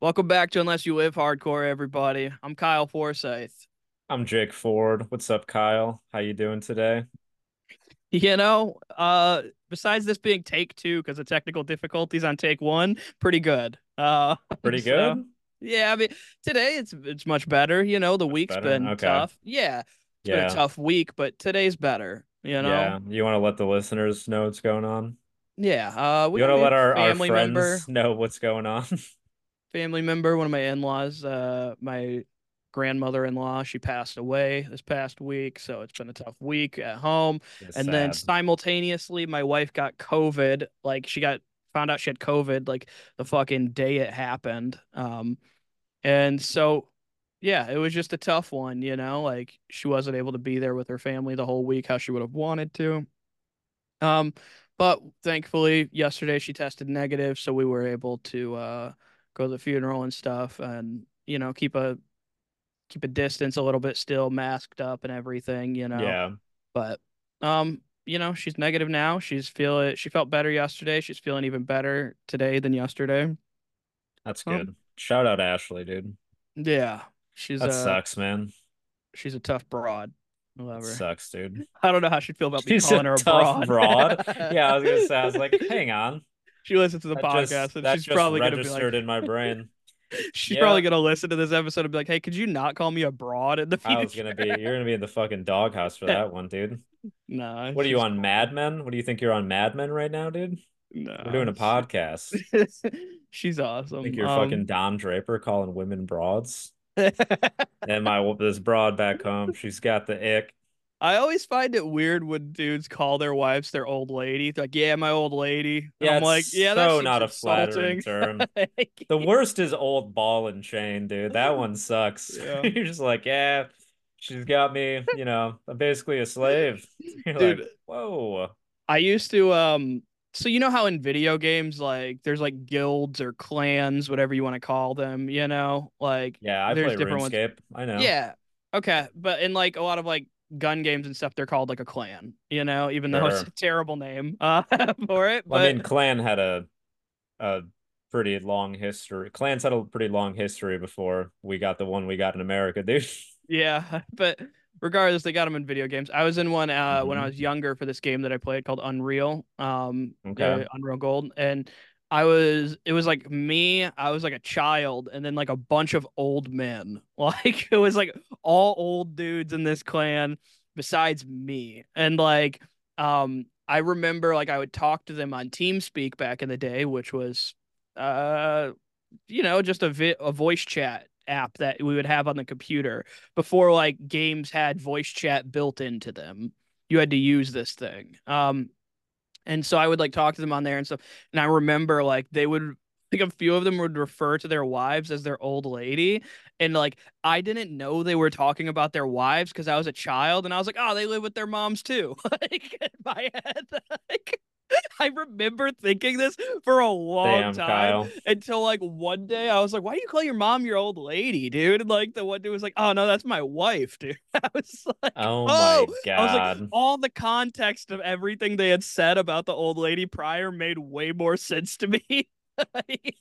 Welcome back to Unless You Live Hardcore, everybody. I'm Kyle Forsyth. I'm Jake Ford. What's up, Kyle? How you doing today? You know, uh, besides this being take two because of technical difficulties on take one, pretty good. Uh, Pretty so, good. yeah, I mean, today it's it's much better. You know, the Much week's better? been Okay. tough. Yeah, it's been a Yeah. tough week, but today's better. You know, Yeah. You want to let the listeners know what's going on? yeah. Uh, we You want to let our, our friends member, know what's going on? family member, one of my in-laws, uh, my grandmother-in-law, she passed away this past week, so it's been a tough week at home. And then simultaneously, my wife got COVID. Like she got found out she had COVID like the fucking day it happened. Um, and so yeah, it was just a tough one, you know. Like she wasn't able to be there with her family the whole week how she would have wanted to. Um, but thankfully yesterday she tested negative, so we were able to uh go to the funeral and stuff, and you know keep a keep a distance a little bit still, masked up and everything, you know Yeah. but um you know she's negative now she's feel it she felt better yesterday she's feeling even better today than yesterday That's Um, good. Shout out Ashley, dude. yeah she's That uh sucks, man. she's a tough broad whatever sucks, dude. i don't know how she'd feel about me calling a her a tough broad broad. Yeah, I was gonna say, I was like, hang on. She listens to the That podcast just and she's probably gonna be registered like in my brain. she's Yeah. probably gonna listen to this episode and be like hey could you not call me a broad in the future I was gonna be you're gonna be in the fucking doghouse for that one, dude. nah What are you on cool. Mad Men? What do you think you're on Mad Men right now, dude? No, We're doing a podcast. she's awesome I think you're Um, fucking Don Draper calling women broads. And my this broad back home, she's got the ick. I always find it weird when dudes call their wives their old lady. They're like, yeah, my old lady. Yeah, I'm like, yeah, that so not a flattering term. The worst is old ball and chain, dude. That one sucks. Yeah. You're just like, yeah, she's got me, you know, I'm basically a slave. You're Dude. like, whoa. I used to um so you know how in video games like there's like guilds or clans, whatever you want to call them, you know? Like Yeah, I There's play different ones. RuneScape. I know. Yeah. Okay. But in like a lot of like gun games and stuff, they're called like a clan, you know, even though it's a terrible name uh for it. Well, I mean, Clan had a a pretty long history. Clans had a pretty long history before we got the one we got in America, dude. Yeah, but regardless, they got them in video games. I was in one uh when I Mhm. was younger for this game that I played called Unreal, um, Okay. uh, Unreal Gold, and I was it was like me, I was like a child, and then like a bunch of old men. Like it was like all old dudes in this clan besides me, and like um I remember like I would talk to them on TeamSpeak back in the day, which was uh you know just a vi- a voice chat app that we would have on the computer before like games had voice chat built into them. You had to use this thing. Um and so I would like talk to them on there and stuff. And I remember like they would like a few of them would refer to their wives as their old lady. And like I didn't know they were talking about their wives because I was a child and I was like, oh, they live with their moms too. like in my head. Like I remember thinking this for a long Damn, time Kyle. until like one day I was like, why do you call your mom your old lady, dude? And like the one dude was like, oh no, that's my wife, dude. I was like, Oh Oh, my I was like, all the context of everything they had said about the old lady prior made way more sense to me. Like,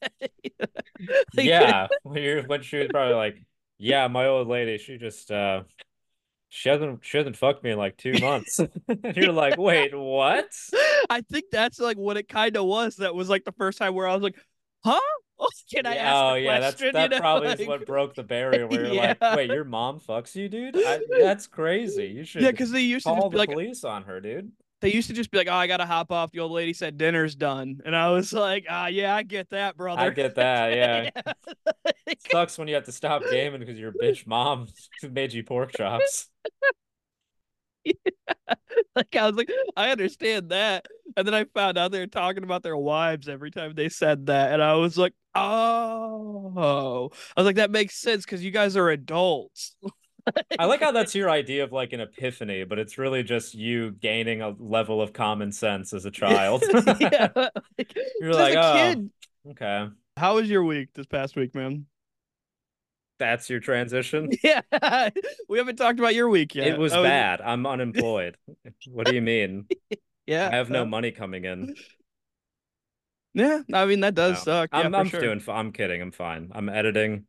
Yeah, when when she was probably like, yeah, my old lady, she just uh she hasn't she hasn't fucked me in like two months. You're like, wait, what? I think that's like what it kind of was. That was like the first time where I was like, huh? Can I Yeah, ask oh a yeah, that's that you know? probably is what broke the barrier where you're Yeah. like, wait, your mom fucks you, dude? I, that's crazy. You should Yeah, because they used to call be the like, police on her, dude. they used to just be like, "Oh, I gotta hop off." The old lady said dinner's done, and I was like, "Ah, yeah, I get that, brother." I get that, yeah. Like, Sucks when you have to stop gaming because your bitch mom made you pork chops. like I was like, I understand that, and then I found out they were talking about their wives every time they said that, and I was like, "Oh," I was like, "That makes sense because you guys are adults." I like how that's your idea of like an epiphany, but it's really just you gaining a level of common sense as a child. yeah, like, You're like, a oh, kid. okay. How was your week this past week, man? That's your transition. Yeah, we haven't talked about your week yet. It was How bad. I'm unemployed. What do you mean? Yeah, I have no uh, money coming in. Yeah, I mean that does No. suck. I'm for I'm sure. doing. I'm kidding. I'm fine. I'm editing.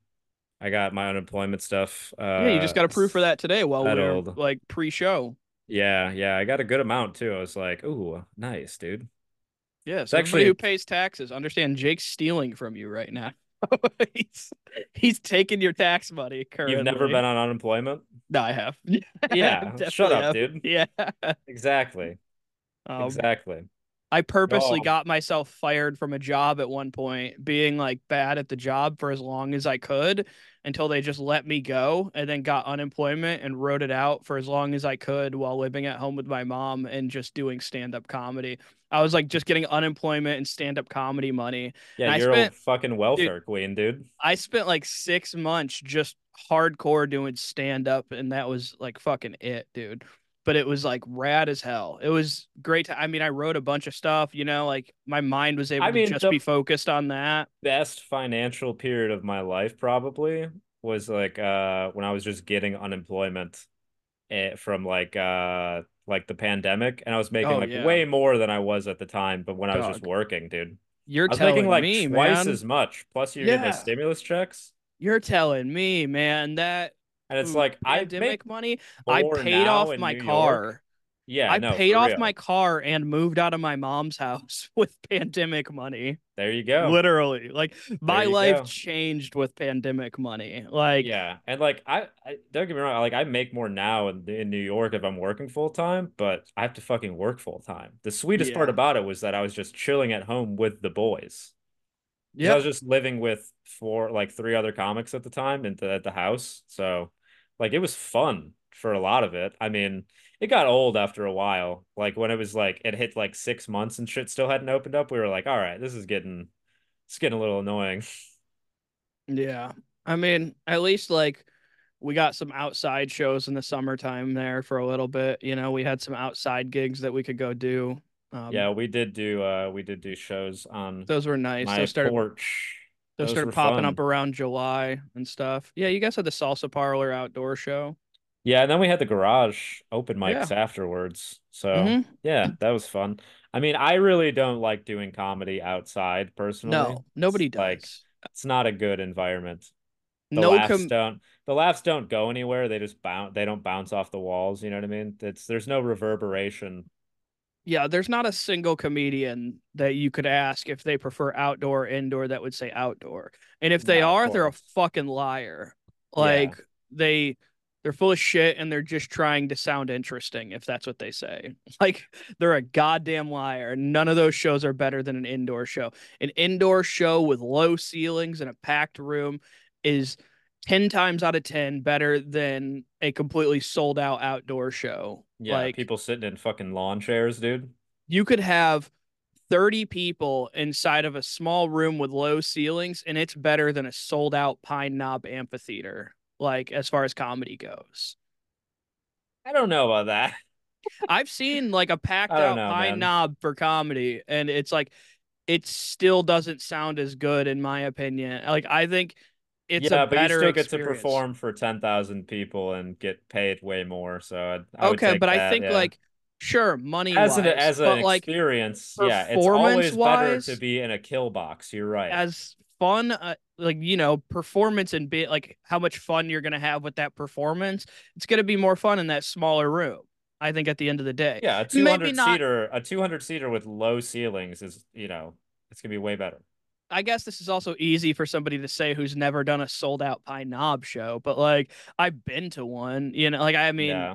I got my unemployment stuff. Yeah, you just Uh, got approved for that today while we were settled. like pre-show. Yeah, yeah. I got a good amount too. I was like, ooh, nice, dude. Yeah, so actually who pays taxes, understand Jake's stealing from you right now. he's he's taking your tax money currently. you've never been on unemployment. No, I have. Yeah, shut up, have. dude. Yeah. Exactly. Um, Exactly. I purposely Oh. got myself fired from a job at one point, being like bad at the job for as long as I could until they just let me go and then got unemployment and wrote it out for as long as I could while living at home with my mom and just doing stand up comedy. I was like just getting unemployment and stand up comedy money. Yeah, I you're spent- a fucking welfare queen, dude. I spent like six months just hardcore doing stand up, and that was like fucking it, dude. But it was like rad as hell. It was great. To, I mean, I wrote a bunch of stuff, you know, like my mind was able I mean, to just be focused on that. Best financial period of my life probably was like uh when I was just getting unemployment eh, from like uh like the pandemic and I was making Oh, like yeah. way more than I was at the time, but when I was just working, dude. You're telling making like me, twice man. as much. Plus you're getting Yeah. the stimulus checks. You're telling me, man, that And it's ooh, like I pandemic make money. I paid off my New car. York. Yeah, I no, paid off real. my car and moved out of my mom's house with pandemic money. There you go. Literally, like my life go. changed with pandemic money. Like, Yeah, and like I, I don't get me wrong, like I make more now in, in New York if I'm working full time, but I have to fucking work full time. The sweetest part about it was that I was just chilling at home with the boys. Yeah, I was just living with four, like three other comics at the time the, at the house, so like it was fun for a lot of it. I mean, it got old after a while. Like when it was like it hit like six months and shit still hadn't opened up, we were like, all right, this is getting, it's getting a little annoying. Yeah. I mean, at least like we got some outside shows in the summertime there for a little bit. You know, we had some outside gigs that we could go do. Um, Yeah, we did do uh we did do shows on those were nice. my Those started porch. Those Those started popping fun. up around July and stuff. Yeah, you guys had the salsa parlor outdoor show. Yeah, and then we had the garage open Yeah. mics afterwards. So Mhm. yeah, that was fun. I mean, I really don't like doing comedy outside personally. No, nobody It's does. like it's not a good environment. The no laughs com- don't the laughs don't go anywhere. They just bounce they don't bounce off the walls, you know what I mean? It's there's no reverberation. Yeah, there's not a single comedian that you could ask if they prefer outdoor or indoor that would say outdoor. And if they No, are, they're a fucking liar. Yeah. Like they they're full of shit and they're just trying to sound interesting if that's what they say. Like they're a goddamn liar. None of those shows are better than an indoor show. An indoor show with low ceilings and a packed room is 10 times out of 10 better than a completely sold out outdoor show. Yeah, like people sitting in fucking lawn chairs, dude. you could have 30 people inside of a small room with low ceilings and it's better than a sold out pine knob amphitheater like as far as comedy goes I don't know about that. i've seen like a packed out know, pine man. knob for comedy and it's like it still doesn't sound as good in my opinion like i think it's yeah, a but you still get to perform for 10,000 people and get paid way more. So I, I would okay but i think yeah. like sure money as an as an like experience, yeah, it's always better to be in a kill box. You're right. as fun uh, like you know performance and be like how much fun you're gonna have with that performance it's gonna be more fun in that smaller room i think at the end of the day yeah, a 200 not- seater, a 200 seater with low ceilings is, you know, it's gonna be way better. I guess this is also easy for somebody to say who's never done a sold out pine knob show but like i've been to one you know like i mean yeah,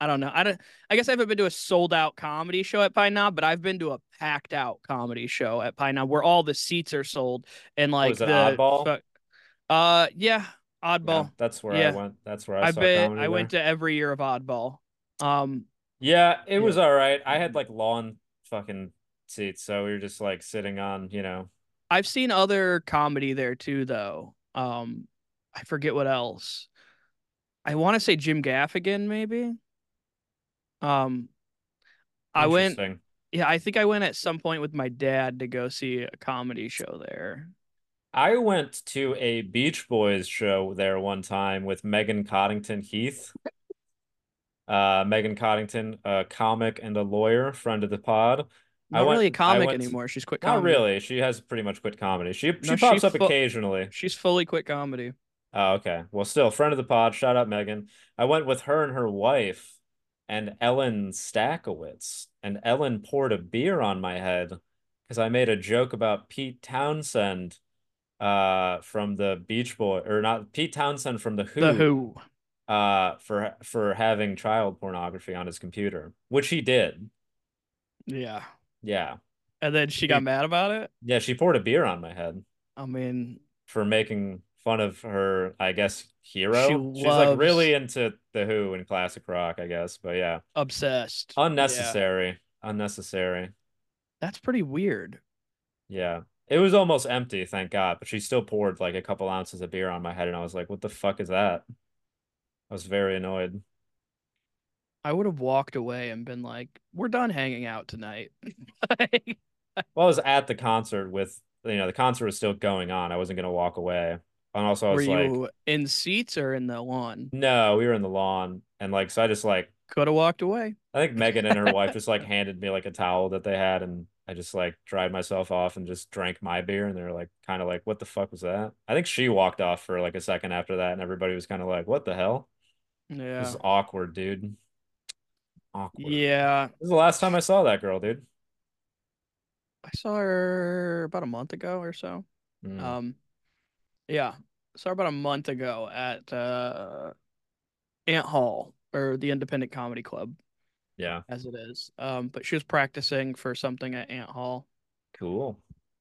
i don't know i don't i guess i haven't been to a sold out comedy show at pine knob but i've been to a packed out comedy show at pine knob where all the seats are sold and like was it the Oddball? uh yeah yeah, oddball that's where Yeah. I went. That's where I I comedy I went to every year of Oddball. Um, Yeah, it Yeah. was all right. I had like lawn fucking seats, so we were just like sitting on, you know, I've seen other comedy there too, though. Um, I forget what else. I want to say Jim Gaffigan, maybe. Um, I went. Yeah, I think I went at some point with my dad to go see a comedy show there. I went to a Beach Boys show there one time with Megan Coddington Heath. Uh, Megan Coddington, a comic and a lawyer, friend of the pod. I not went- really a comic went- anymore. She's quit comedy. Not really. She has pretty much quit comedy. She she No, pops she up fu- occasionally. She's fully quit comedy. Oh, okay. Well, still, friend of the pod. Shout out Megan. I went with her and her wife and Ellen Stackowitz. And Ellen poured a beer on my head because I made a joke about Pete Townshend uh from the Beach Boy or not Pete Townshend from the Who The Who. uh for for having child pornography on his computer, which he did. Yeah. Yeah. And then she got mad about it. Yeah, she poured a beer on my head I mean, for making fun of her, I guess, hero. She She's like really into the Who and classic rock, I guess. But yeah, obsessed. Yeah. unnecessary. Unnecessary. That's pretty weird. Yeah. It was almost empty, thank God, but she still poured like a couple ounces of beer on my head, and I was like, what the fuck is that? I was very annoyed. I would have walked away and been like, "We're done hanging out tonight." Like, Well, I was at the concert with, you know, the concert was still going on. I wasn't gonna walk away. And also I were was like, you in seats or in the lawn? no, we were in the lawn. And like, so I just like Could have walked away. I think Megan and her wife just like handed me like a towel that they had, and I just like dried myself off and just drank my beer, and they were like kind of like, "What the fuck was that?" I think she walked off for like a second after that, and everybody was kind of like, "What the hell?" This Yeah. is awkward, dude. Awkward. Yeah. This is the last time I saw that girl, dude. I saw her about a month ago or so. Mm, Um, yeah, saw her about a month ago at uh, Ant Hall or the Independent Comedy Club, yeah, as it is. Um, but she was practicing for something at Ant Hall. cool.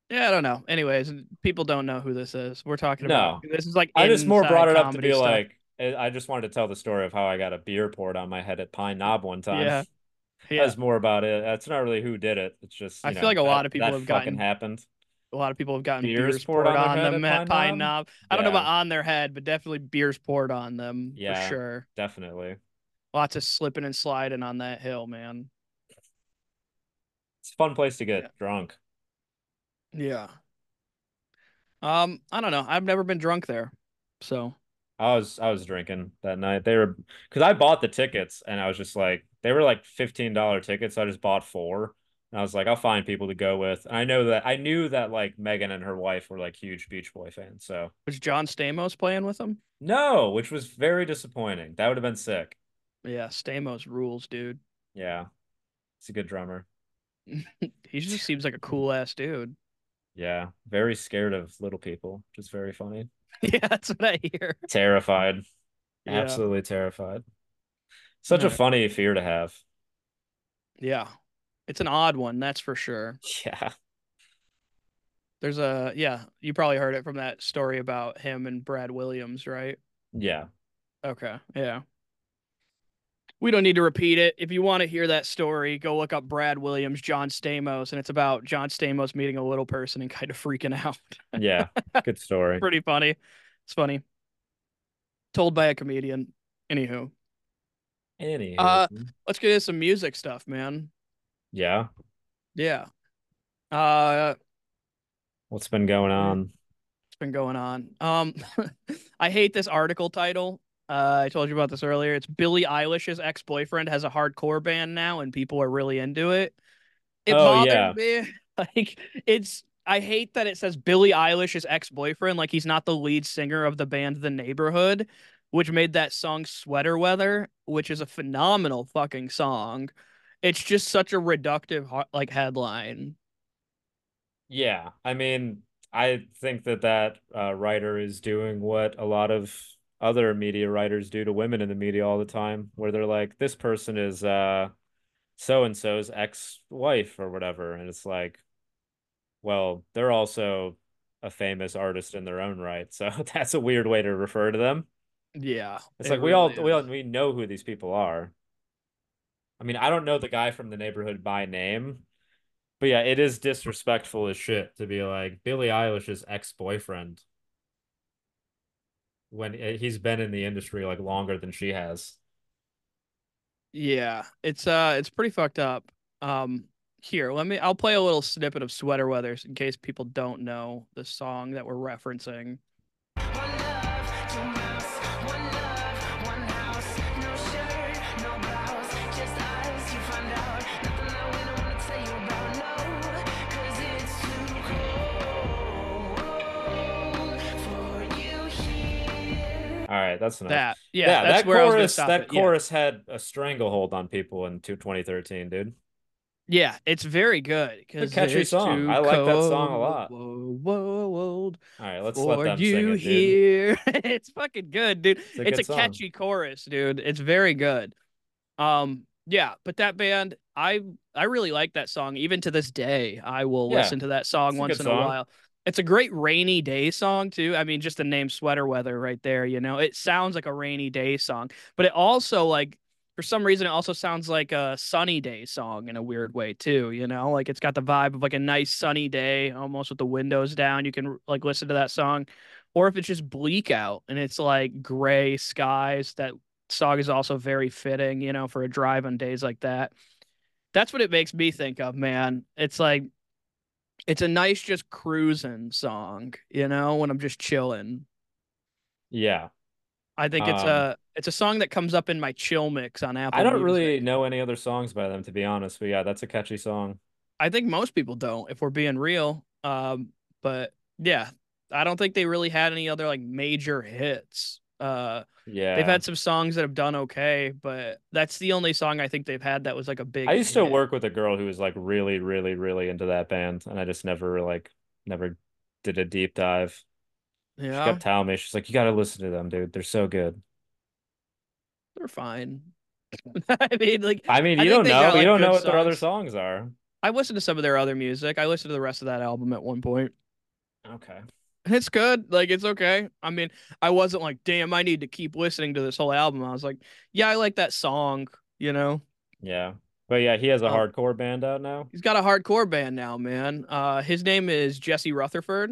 Yeah, I don't know. Anyways, people don't know who this is. We're talking No. about this is like I just more brought it up to be stuff. like, I just wanted to tell the story of how I got a beer poured on my head at Pine Knob one time. Yeah. yeah, That's more about it. That's not really who did it. It's just, I you feel know, like a lot of people that have fucking gotten happened. a lot of people have gotten Beers beers, poured poured, on on, them at at Pine Pine Knob? Knob. I don't know about on their head, but definitely beers poured on them Yeah. for sure. Definitely. Lots of slipping and sliding on that hill, man. It's a fun place to get Yeah. drunk. Yeah. Um, I don't know. I've never been drunk there. So I was I was drinking that night. They were because I bought the tickets and I was just like they were like fifteen dollar tickets. So I just bought four. And I was like, I'll find people to go with. And I know that I knew that like Megan and her wife were like huge Beach Boy fans. So was John Stamos playing with them? no, which was very disappointing. That would have been sick. Yeah, Stamos rules, dude. Yeah. He's a good drummer. He just seems like a cool ass dude. Yeah. Very scared of little people, which is very funny. Yeah, that's what I hear. Terrified. Yeah. Absolutely terrified. Such a funny fear to have. Yeah. It's an odd one, that's for sure. Yeah. There's a yeah, you probably heard it from that story about him and Brad Williams, right? Yeah. Okay. Yeah. We don't need to repeat it. If you want to hear that story, go look up Brad Williams, John Stamos, and it's about John Stamos meeting a little person and kind of freaking out. Yeah. Good story. Pretty funny. It's funny. Told by a comedian. Anywho, Anywho. Uh, let's get into some music stuff, man. yeah. Yeah. Uh What's been going on? it's been going on. Um I hate this article title. Uh I told you about this earlier. It's Billie Eilish's ex-boyfriend has a hardcore band now and people are really into it. It Oh, bothers yeah. me. Like it's I hate that it says Billie Eilish's ex-boyfriend like he's not the lead singer of the band The Neighborhood, which made that song Sweater Weather, which is a phenomenal fucking song. It's just such a reductive like headline. Yeah. I mean, I think that that uh, writer is doing what a lot of other media writers do to women in the media all the time, where they're like, this person is uh so and so's ex-wife or whatever. And it's like, well, they're also a famous artist in their own right. So that's a weird way to refer to them. Yeah. It's it like we all really we all we know who these people are. I mean, I don't know the guy from the neighborhood by name, but yeah, it is disrespectful as shit to be like Billie Eilish's ex-boyfriend when eh, he's been in the industry like longer than she has. Yeah, it's uh it's pretty fucked up. Um here, let me I'll play a little snippet of Sweater Weathers in case people don't know the song that we're referencing. All right, that's enough. that. Yeah, yeah, that where I was gonna chorus that it. Yeah. chorus had a stranglehold on people in two- 2013, dude. Yeah, it's very good. 'cause catchy song. I like that song a lot. cold All All right, let's let them sing it, dude. here. it's fucking good, dude. It's a It's a catchy chorus, dude. It's very good. Um, yeah, but that band, I I really like that song. Even to this day, I will Yeah, listen to that song a once in a while. It's a great rainy day song too. I mean, just the name Sweater Weather right there, you know. It sounds like a rainy day song, but it also like for some reason it also sounds like a sunny day song in a weird way too, you know? Like it's got the vibe of like a nice sunny day, almost with the windows down. You can like listen to that song. Or if it's just bleak out and it's like gray skies, that song is also very fitting, you know, for a drive on days like that. That's what it makes me think of, man. It's like it's a nice just cruising song, you know, when I'm just chilling. Yeah, I think it's Um, a it's a song that comes up in my chill mix on Apple. I don't Music. really know any other songs by them to be honest, but yeah, that's a catchy song. I think most people don't, if we're being real. Um, but yeah, I don't think they really had any other like major hits. Uh, Yeah, they've had some songs that have done okay, but that's the only song I think they've had that was like a big. I used to work with a girl who was like really, really, really into that band, and I just never like never did a deep dive. She Yeah, kept telling me, she's like, "You got to listen to them, dude. They're so good." they're fine. I mean, like I mean, you think don't know, got, you don't know what their other songs. songs are. I listened to some of their other music. I listened to the rest of that album at one point. Okay. It's good. Like it's okay. I mean, I wasn't like, damn, I need to keep listening to this whole album. I was like, yeah, I like that song, you know. Yeah, but yeah, he has a Um, hardcore band out now. He's got a hardcore band now, man. Uh his name is Jesse Rutherford.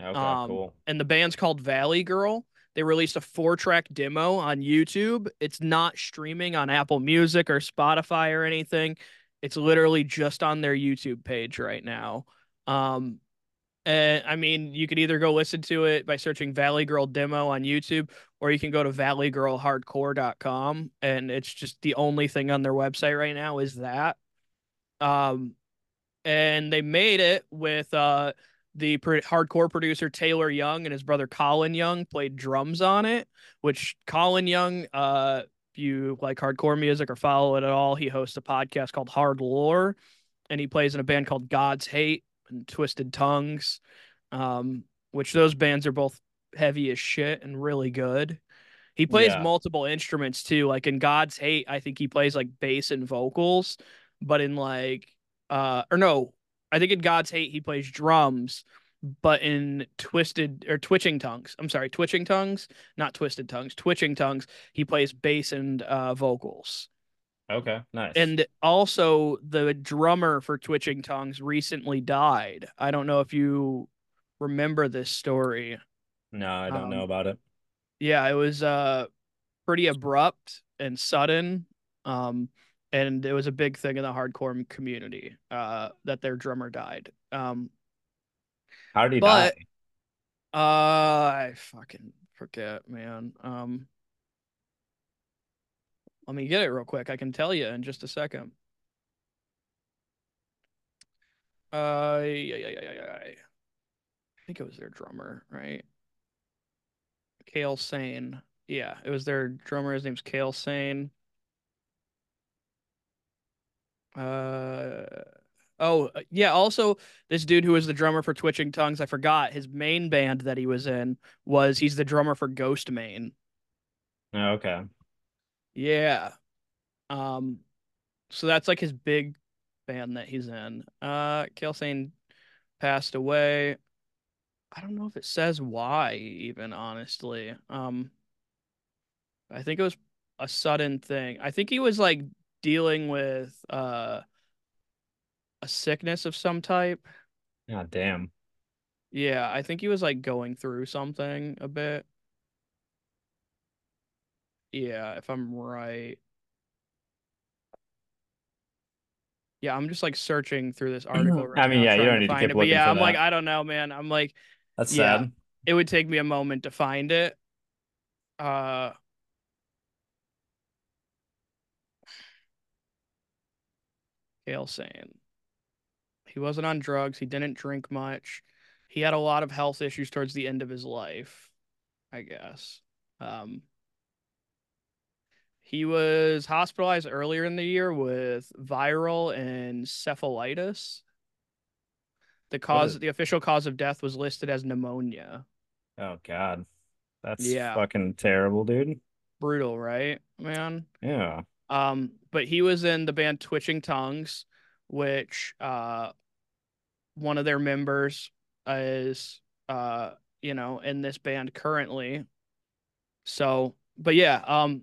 Okay, Um cool. and the band's called Valley Girl. They released a four-track demo on YouTube. It's not streaming on Apple Music or Spotify or anything. It's literally just on their YouTube page right now. Um and I mean, you could either go listen to it by searching Valley Girl demo on YouTube, or you can go to valleygirlhardcore.com and it's just the only thing on their website right now is that. Um, and they made it with uh the hardcore producer Taylor Young and his brother Colin Young played drums on it, which Colin Young, uh, if you like hardcore music or follow it at all, he hosts a podcast called Hard Lore, and he plays in a band called God's Hate and Twisted Tongues, um, which those bands are both heavy as shit and really good. He plays Yeah. multiple instruments too. Like in God's Hate, I think he plays like bass and vocals, but in like uh or no, I think in God's Hate he plays drums, but in Twisted or Twitching Tongues, I'm sorry, Twitching Tongues, not Twisted Tongues, Twitching Tongues, he plays bass and uh vocals. Okay, nice. And also the drummer for Twitching Tongues recently died. I don't know if you remember this story. no, I don't know um, about it. Yeah, it was uh pretty abrupt and sudden. Um and it was a big thing in the hardcore community uh that their drummer died. Um How did he but- die? uh I fucking forget, man. Um Let me get it real quick. I can tell you in just a second. Uh yeah, yeah, yeah, yeah. I think it was their drummer, right? Cayle Sain. Yeah, it was their drummer. His name's Cayle Sain. Uh oh, uh, yeah, also this dude who was the drummer for Twitching Tongues, I forgot his main band that he was in was he's the drummer for Ghostemane. Oh, okay. Yeah. Um so that's like his big band that he's in. Uh Cayle Sain passed away. I don't know if it says why even honestly. Um I think it was a sudden thing. I think he was like dealing with uh a sickness of some type. God damn. Yeah, I think he was like going through something a bit. Yeah, if I'm right. Yeah, I'm just like searching through this article right I mean, now, yeah, you don't to need to keep it. But yeah, I'm like. I don't know, man. I'm like, That's Yeah. sad. it would take me a moment to find it. Uh Cayle Sain. He wasn't on drugs. He didn't drink much. He had a lot of health issues towards the end of his life, I guess. Um, he was hospitalized earlier in the year with viral encephalitis. The cause, the official cause of death was listed as pneumonia. Oh God. That's Yeah. fucking terrible, dude. Brutal, right, man? Yeah. Um, but he was in the band Twitching Tongues, which uh one of their members is uh you know in this band currently. So, but yeah, um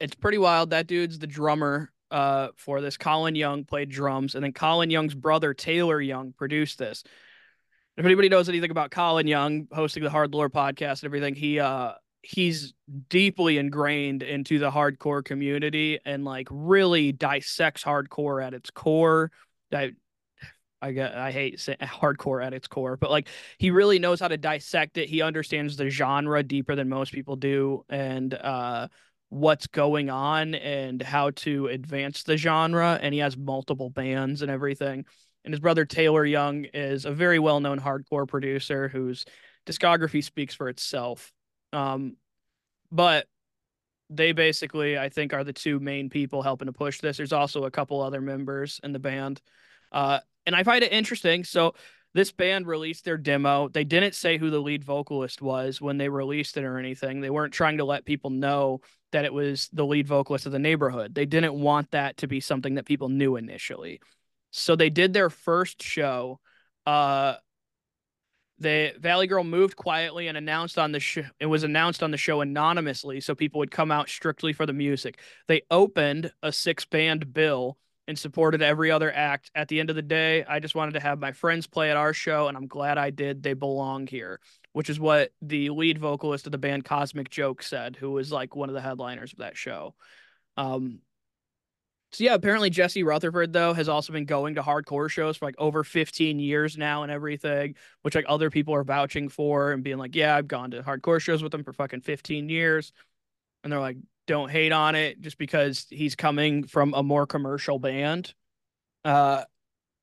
it's pretty wild. That dude's the drummer uh for this. Colin Young played drums, and then Colin Young's brother Taylor Young produced this. If anybody knows anything about Colin Young hosting the Hard Lore podcast and everything, he uh he's deeply ingrained into the hardcore community and like really dissects hardcore at its core. I I get I hate hardcore at its core, but like he really knows how to dissect it. He understands the genre deeper than most people do and uh what's going on and how to advance the genre and he has multiple bands and everything. And his brother Taylor Young is a very well-known hardcore producer whose discography speaks for itself. Um, but they basically, I think, are the two main people helping to push this. There's also a couple other members in the band. Uh, and I find it interesting. So this band released their demo. They didn't say who the lead vocalist was when they released it or anything. They weren't trying to let people know that it was the lead vocalist of the neighborhood. They didn't want that to be something that people knew initially. So they did their first show. Uh, the Valley Girl moved quietly and announced on the show. It was announced on the show anonymously, so people would come out strictly for the music. They opened a six band bill and supported every other act. At the end of the day, I just wanted to have my friends play at our show, and I'm glad I did. They belong here, which is what the lead vocalist of the band Cosmic Joke said, who was like one of the headliners of that show. Um, so yeah, apparently Jesse Rutherford though has also been going to hardcore shows for like over 15 years now and everything, which like other people are vouching for and being like, yeah, I've gone to hardcore shows with him for fucking 15 years. And they're like, don't hate on it just because he's coming from a more commercial band. Uh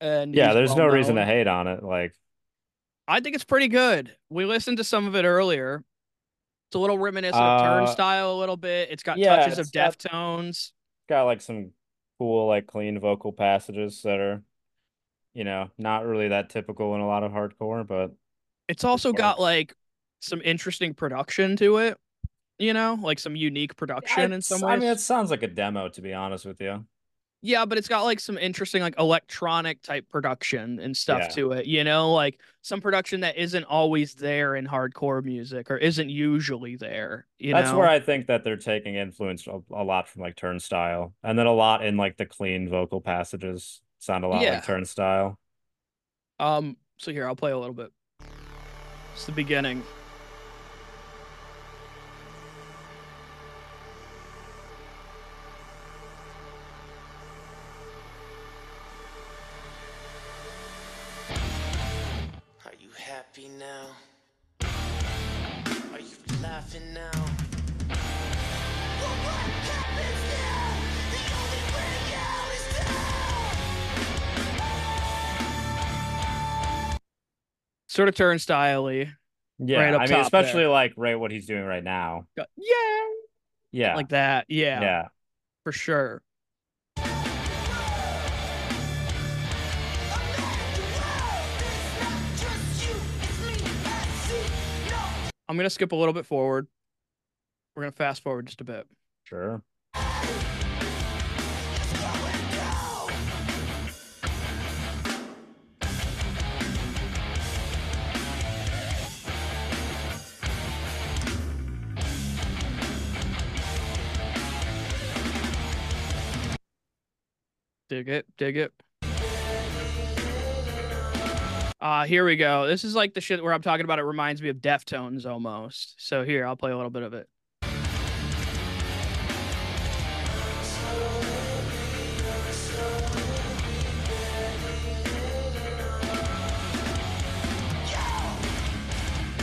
and Yeah, there's no reason to hate on it. Like, I think it's pretty good. We listened to some of it earlier. It's a little reminiscent Uh, of Turnstile a little bit. It's got yeah, touches of it's got- Deftones. got like some cool, like clean vocal passages that are, you know, not really that typical in a lot of hardcore, but It's also got like some interesting production to it, you know, like some unique production in It's- some I mean, it sounds like a demo, to be honest with you. Yeah, but it's got like some interesting like electronic type production and stuff Yeah. to it, you know, like some production that isn't always there in hardcore music or isn't usually there, you That's know. where I think that they're taking influence a, a lot from like Turnstile, and then a lot in like the clean vocal passages sound a lot Yeah. like Turnstile. Um so here I'll play a little bit. It's the beginning. Happy now? Are you laughing now? Sort of turnstile-y. Yeah, Right up I mean, top especially there. like right what he's doing right now. Yeah. Yeah, Like that. Yeah, yeah. for sure. I'm gonna skip a little bit forward. We're gonna fast forward just a bit. Sure. Dig it, dig it. Uh, here we go. This is like the shit where I'm talking about. It reminds me of Deftones almost. So here, I'll play a little bit of it.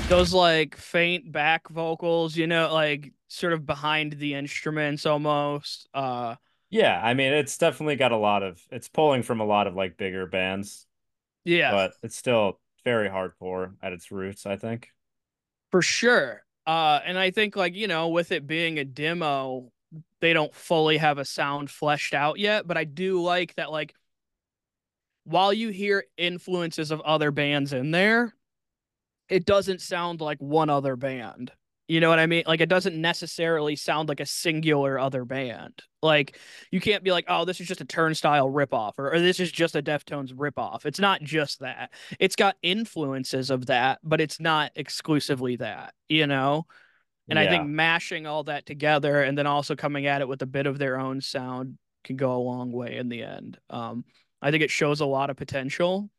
Those like faint back vocals, you know, like sort of behind the instruments almost. Uh, Yeah, I mean, it's definitely got a lot of it's pulling from a lot of like bigger bands, yeah, but it's still very hardcore at its roots, I think. for sure. Uh, and I think like, you know, with it being a demo, they don't fully have a sound fleshed out yet, but I do like that like while you hear influences of other bands in there, it doesn't sound like one other band. You know what I mean? Like it doesn't necessarily sound like a singular other band. Like you can't be like, oh, this is just a turnstile ripoff or, or this is just a Deftones ripoff. It's not just that. It's got influences of that, but it's not exclusively that, you know? And I think mashing all that together and then also coming at it with a bit of their own sound can go a long way in the end. Um, I think it shows a lot of potential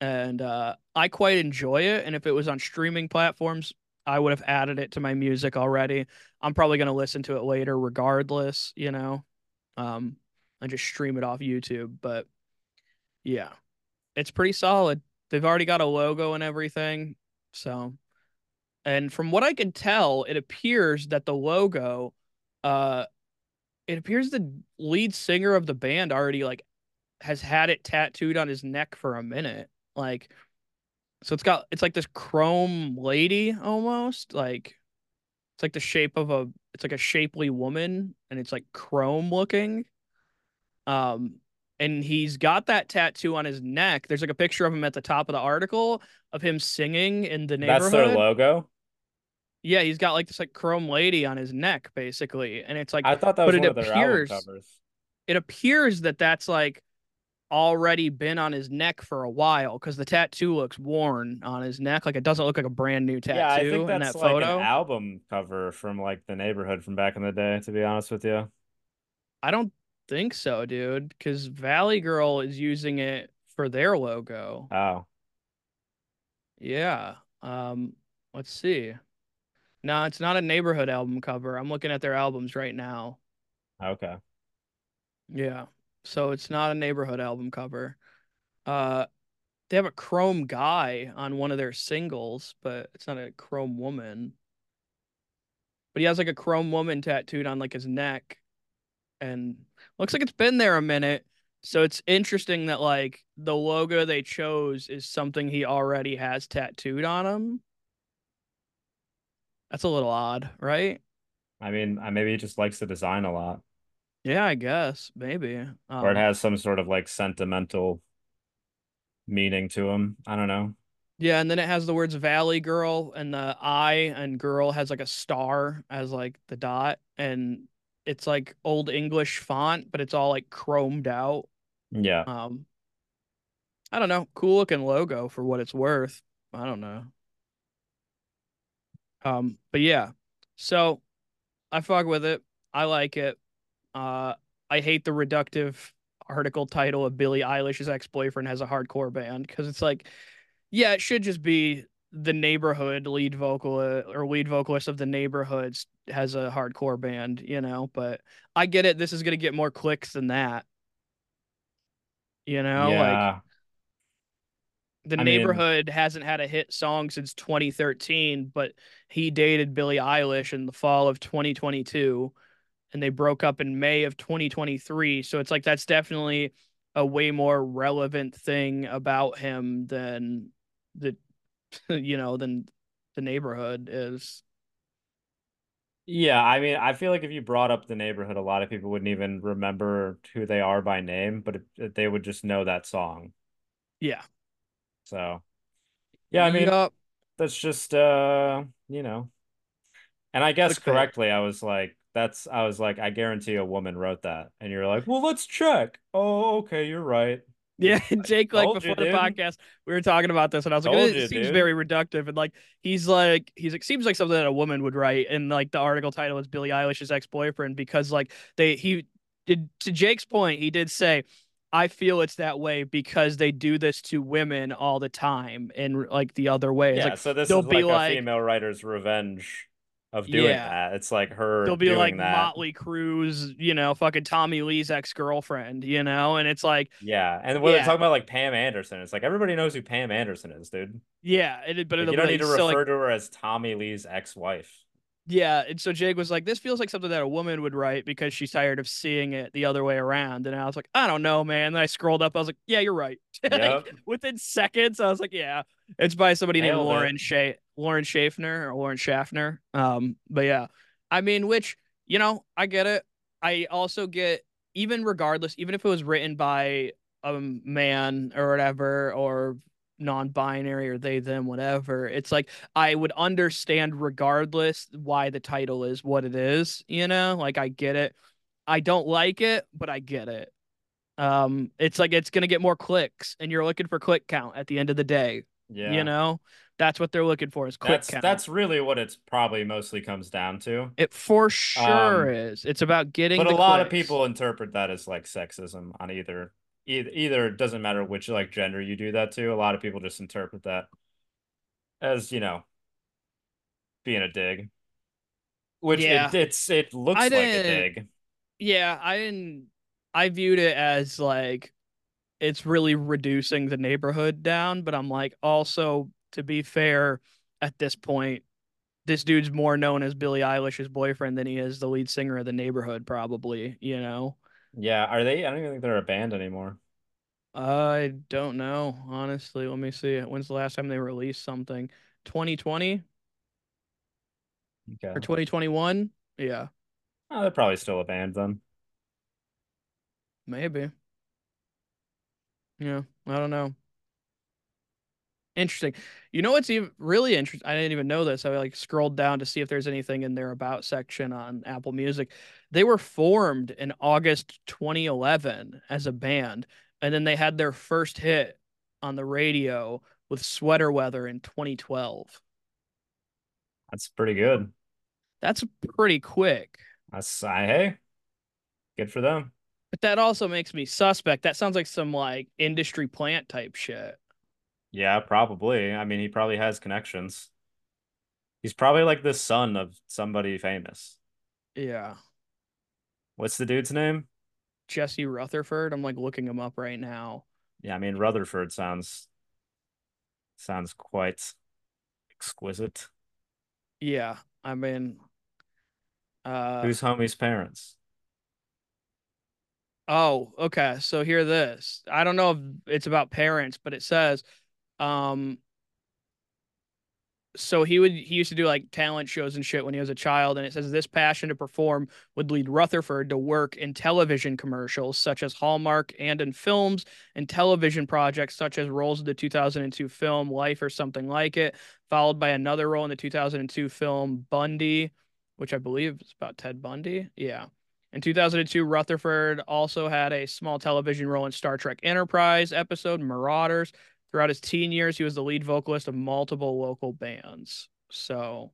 and uh, I quite enjoy it. And if it was on streaming platforms, I would have added it to my music already. I'm probably going to listen to it later, regardless, you know, um, and just stream it off YouTube. But yeah, it's pretty solid. They've already got a logo and everything. So, and from what I can tell, it appears that the logo, uh, it appears the lead singer of the band already like has had it tattooed on his neck for a minute. Like, so it's got it's like this chrome lady almost. Like, it's like the shape of a it's like a shapely woman, and it's like chrome looking. Um, and he's got that tattoo on his neck. There's like a picture of him at the top of the article of him singing in the neighborhood. That's their logo. Yeah, he's got like this like chrome lady on his neck, basically, and it's like I thought that but was it one of their album covers. it appears that that's like already been on his neck for a while because the tattoo looks worn on his neck. Like it doesn't look like a brand new tattoo Yeah, I think in that's that like photo. an album cover from like the neighborhood from back in the day, to be honest with you. I don't think so, dude, because Valley Girl is using it for their logo. Oh. Yeah. Um, let's see. No, it's not a neighborhood album cover. I'm looking at their albums right now. Okay. Yeah. So it's not a neighborhood album cover. Uh they have a chrome guy on one of their singles, but it's not a chrome woman. But he has like a chrome woman tattooed on like his neck and looks like it's been there a minute. So it's interesting that like the logo they chose is something he already has tattooed on him. That's a little odd, right? I mean, I maybe he just likes the design a lot, Yeah, I guess maybe. or it Um, has some sort of like sentimental meaning to him. I don't know. Yeah, and then it has the words Valley Girl and the I and girl has like a star as like the dot and it's like old English font, but it's all like chromed out. Yeah. Um I don't know, cool looking logo for what it's worth. I don't know. Um but yeah. So I fuck with it. I like it. Uh I hate the reductive article title of Billie Eilish's ex-boyfriend has a hardcore band because it's like yeah, it should just be the neighborhood lead vocal or lead vocalist of the neighborhoods has a hardcore band, you know, but I get it. This is going to get more clicks than that. You know, like yeah. the I mean- neighborhood hasn't had a hit song since 2013, but he dated Billie Eilish in the fall of 2022 and they broke up in May of 2023. So it's like that's definitely a way more relevant thing about him than the you know than the neighborhood is. Yeah, I mean, I feel like if you brought up the neighborhood, a lot of people wouldn't even remember who they are by name, but it, they would just know that song. Yeah. So, yeah, I mean, Yup. that's just uh, you know. And I guess correctly, I was like, that's I was like, I guarantee a woman wrote that. And you're like, well, let's check. Oh, okay, you're right. Yeah, Jake, like Told you, before the dude. podcast, we were talking about this, and I was like, Told it you, seems dude. very reductive. And like, he's like, he's like, seems like something that a woman would write. And like, the article title is Billie Eilish's ex boyfriend because like they he did to Jake's point, he did say, I feel it's that way because they do this to women all the time, and like the other way. It's Yeah, like so this they'll is be like a like- female writer's revenge of doing Yeah. that. It's like her they'll be like that. Motley Crue's, you know, fucking Tommy Lee's ex girlfriend, you know, and it's like, Yeah, and when Yeah. they're talking about like Pam Anderson, it's like everybody knows who Pam Anderson is, dude. yeah, it, but Like, you don't need to so, like, refer to her as Tommy Lee's ex-wife. Yeah, and so Jake was like, "This feels like something that a woman would write because she's tired of seeing it the other way around." And I was like, "I don't know, man." Then I scrolled up, I was like, "Yeah, you're right." Yep. within seconds, I was like, "Yeah, it's by somebody named Nailed it. Lauren Sha- Lauren Schaffner or Lauren Schaffner." Um, but yeah, I mean, which you know, I get it. I also get even regardless, even if it was written by a man or whatever, or non-binary or they them whatever it's like i would understand regardless why the title is what it is you know? Like i get it. I don't like it but i get it. Um it's like it's gonna get more clicks and you're looking for click count at the end of the day Yeah. you know? That's what they're looking for is click that's count. that's really what it's probably mostly comes down to. it for sure Um, is. It's about getting But a the lot of people interpret that as like sexism on either either either it doesn't matter which like gender you do that to. A lot of people just interpret that as, you know, being a dig. Which Yeah. it, it's it looks I like a dig. Yeah, I didn't. I viewed it as like it's really reducing the neighborhood down, but I'm like, also to be fair, at this point, this dude's more known as Billie Eilish's boyfriend than he is the lead singer of the neighborhood, probably. You know, Yeah, are they? I don't even think they're a band anymore. I don't know honestly. Let me see. When's the last time they released something? 2020 Okay. or 2021? Yeah, Oh, they're probably still a band then. maybe. Yeah, I don't know. Interesting. You know what's even really interesting? I didn't even know this. I like scrolled down to see if there's anything in their about section on Apple Music. They were formed in August 2011 as a band, and then they had their first hit on the radio with Sweater Weather in 2012. That's pretty good. That's pretty quick. That's I hey, good for them. But that also makes me suspect. That sounds like some like industry plant type shit. Yeah, probably. I mean, he probably has connections. He's probably like the son of somebody famous. Yeah. What's the dude's name? Jesse Rutherford. I'm like looking him up right now. Yeah, I mean Rutherford sounds sounds quite exquisite. Yeah. I mean uh Who's homie's parents? Oh, okay. So hear this. I don't know if it's about parents, but it says, um, so he would he used to do like talent shows and shit when he was a child, and it says this passion to perform would lead Rutherford to work in television commercials such as Hallmark and in films and television projects such as roles in the 2002 film Life or something like it, followed by another role in the 2002 film Bundy, which I believe is about Ted Bundy. Yeah. In 2002, Rutherford also had a small television role in Star Trek Enterprise episode Marauders. Throughout his teen years, he was the lead vocalist of multiple local bands. So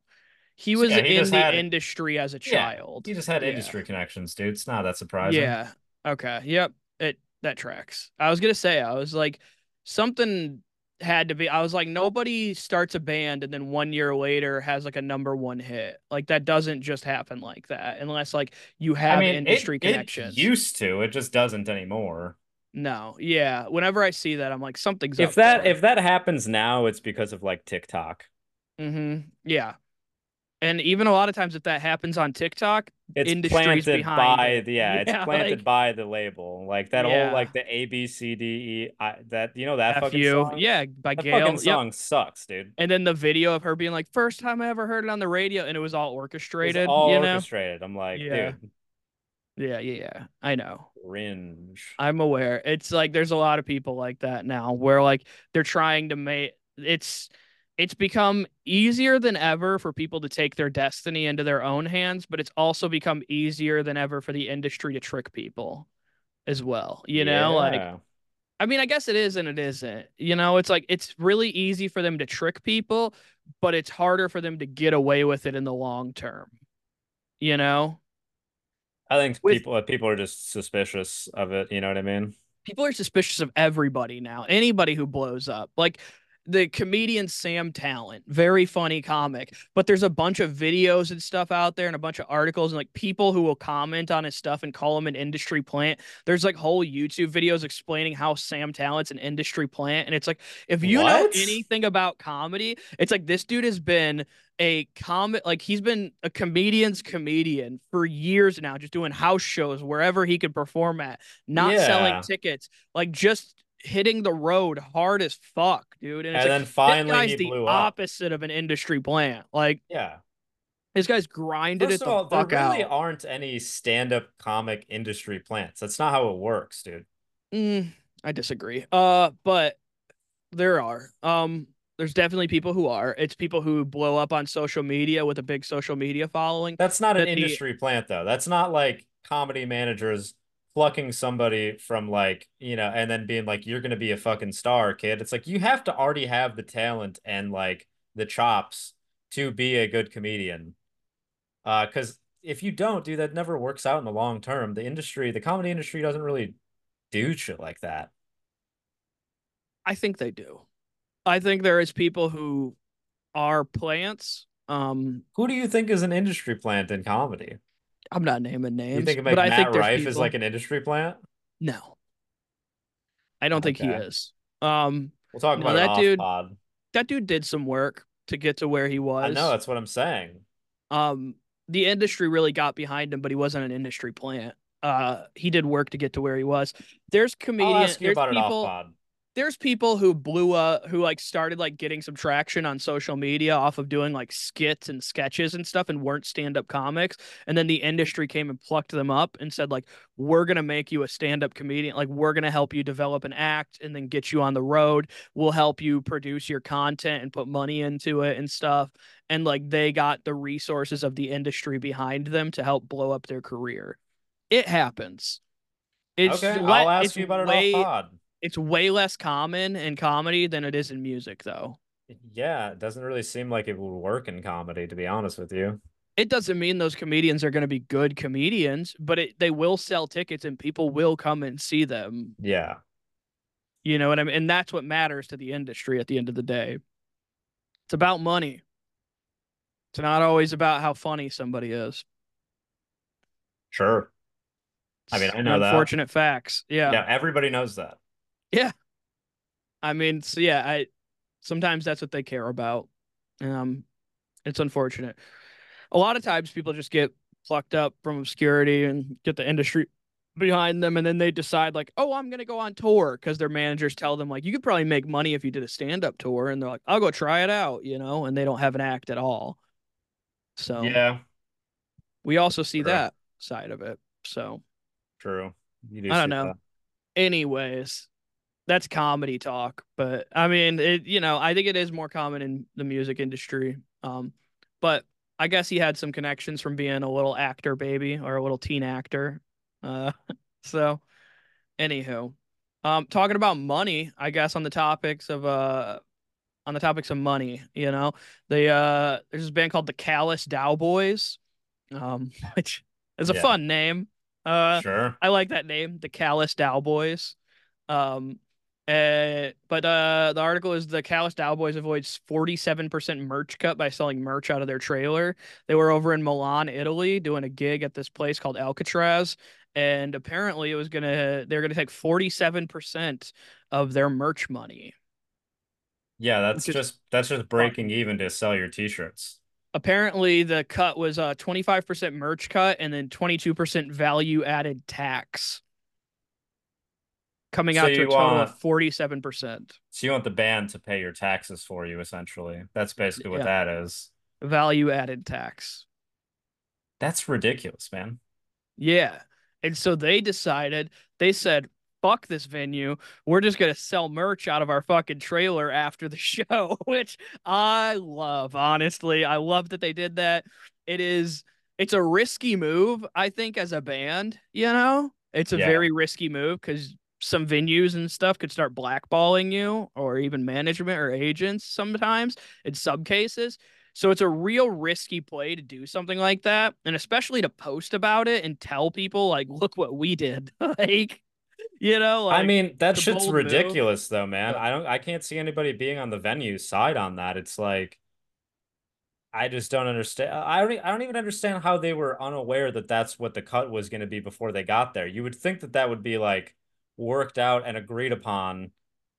he was yeah, he in the had- industry as a Yeah, child. He just had Yeah. industry connections, dude. It's not that surprising. Yeah. Okay. Yep. It that tracks. I was gonna say I was like something had to be. I was like nobody starts a band and then one year later has like a number one hit. Like that doesn't just happen like that unless like you have I mean, industry it, it connections. used to. It just doesn't anymore. No, yeah. Whenever I see that, I'm like, something's If that there. if that happens now, it's because of like TikTok. mm-hmm. yeah. And even a lot of times, if that happens on TikTok, It's Industry's planted behind by it. the yeah, it's planted like- by the label. Like that Yeah. whole like the A B C D E I that you know that F fucking you, song? yeah, by That Gayle. fucking Yep. song sucks, dude. And then the video of her being like, first time I ever heard it on the radio, and it was all orchestrated. all you know? orchestrated. I'm like, Yeah. dude, Yeah, yeah, yeah. I know. cringe. I'm aware. It's like there's a lot of people like that now where like they're trying to make it's it's become easier than ever for people to take their destiny into their own hands, but it's also become easier than ever for the industry to trick people as well. You know, like I mean, I guess it is and it isn't. You know, it's like it's really easy for them to trick people, but it's harder for them to get away with it in the long term. You know? I think With- people people are just suspicious of it. You know what I mean? people are suspicious of everybody now. Anybody who blows up. Like the comedian Sam Tallent, very funny comic. But there's a bunch of videos and stuff out there and a bunch of articles and like people who will comment on his stuff and call him an industry plant. There's like whole YouTube videos explaining how Sam Tallent's an industry plant. And it's like, if you know anything about comedy, it's like this dude has been a comic like he's been a comedian's comedian for years now, just doing house shows wherever he could perform at, not selling tickets, like just hitting the road hard as fuck, dude. And, And like, then finally this guy's he the up. opposite of an industry plant. Like Yeah. this guy's grinded First it of the all, there fuck really out. aren't any stand-up comic industry plants. That's not how it works, dude. Mm, I disagree. Uh, but there are. Um, there's definitely people who are. It's people who blow up on social media with a big social media following. That's not an That the- industry plant though. That's not like comedy managers plucking somebody from like, you know, and then being like, you're gonna be a fucking star, kid. It's like you have to already have the talent and like the chops to be a good comedian. Uh, because if you don't, dude, that never works out in the long term. The industry, the comedy industry doesn't really do shit like that. I think they do. I think there is people who are plants. Um, Who do you think is an industry plant in comedy? I'm not naming names, You think like but I think Rife is like an industry plant? no. I don't think he is. Um, We'll talk No, about it that dude- pod. that dude did some work to get to where he was. I know that's what I'm saying. um the industry really got behind him but he wasn't an industry plant uh he did work to get to where he was there's comedians there's about it off people. There's people who blew up who like started like getting some traction on social media off of doing like skits and sketches and stuff and weren't stand-up comics and then the industry came and plucked them up and said like we're going to make you a stand-up comedian. Like we're going to help you develop an act and then get you on the road. We'll help you produce your content and put money into it and stuff. And like they got the resources of the industry behind them to help blow up their career. It happens. It's Okay, I'll ask you about it way, off pod. It's way less common in comedy than it is in music though Yeah, it doesn't really seem like it would work in comedy, to be honest with you. it doesn't mean those comedians are going to be good comedians but it, they will sell tickets and people will come and see them Yeah. you know what i mean and that's what matters to the industry at the end of the day it's about money it's not always about how funny somebody is Sure. I mean, I know that. unfortunate facts yeah. Yeah, everybody knows that. I mean so yeah i sometimes that's what they care about um it's unfortunate a lot of times people just get plucked up from obscurity and get the industry behind them and then they decide like oh i'm gonna go on tour because their managers tell them like you could probably make money if you did a stand-up tour and they're like i'll go try it out you know and they don't have an act at all so Yeah, we also see Sure. that side of it so true. Do I don't know. that. anyways that's comedy talk but i mean it you know i think it is more common in the music industry um but i guess he had some connections from being a little actor baby or a little teen actor uh so anywho um talking about money i guess on the topics of uh on the topics of money you know the uh there's this band called the Callous Daoboys um which is a Yeah. fun name uh Sure. I like that name, the Callous Daoboys. Um, uh, but uh, the article is the Callous Daoboys avoids 47% merch cut by selling merch out of their trailer. They were over in Milan, Italy, doing a gig at this place called Alcatraz, and apparently it was gonna they're gonna take 47% of their merch money. Yeah, that's Which is just that's just breaking even to sell your t-shirts. Apparently the cut was a 25% merch cut and then 22% value added tax. Coming So out to a total want- of 47%. So you want the band to pay your taxes for you, essentially. That's basically what Yeah. that is. value added tax. That's ridiculous, man. Yeah. And so they decided, they said, fuck this venue. We're just going to sell merch out of our fucking trailer after the show, which I love, honestly. I love that they did that. It is, it's a risky move, I think, as a band, you know? It's a Yeah. very risky move because some venues and stuff could start blackballing you or even management or agents sometimes in some cases. So it's a real risky play to do something like that, and especially to post about it and tell people like, "Look what we did." like, You know, I mean, that shit's bold move. ridiculous though, man. Yeah. I don't I can't see anybody being on the venue side on that. It's like I just don't understand. I don't I don't even understand how they were unaware that that's what the cut was going to be before they got there. You would think that that would be like worked out and agreed upon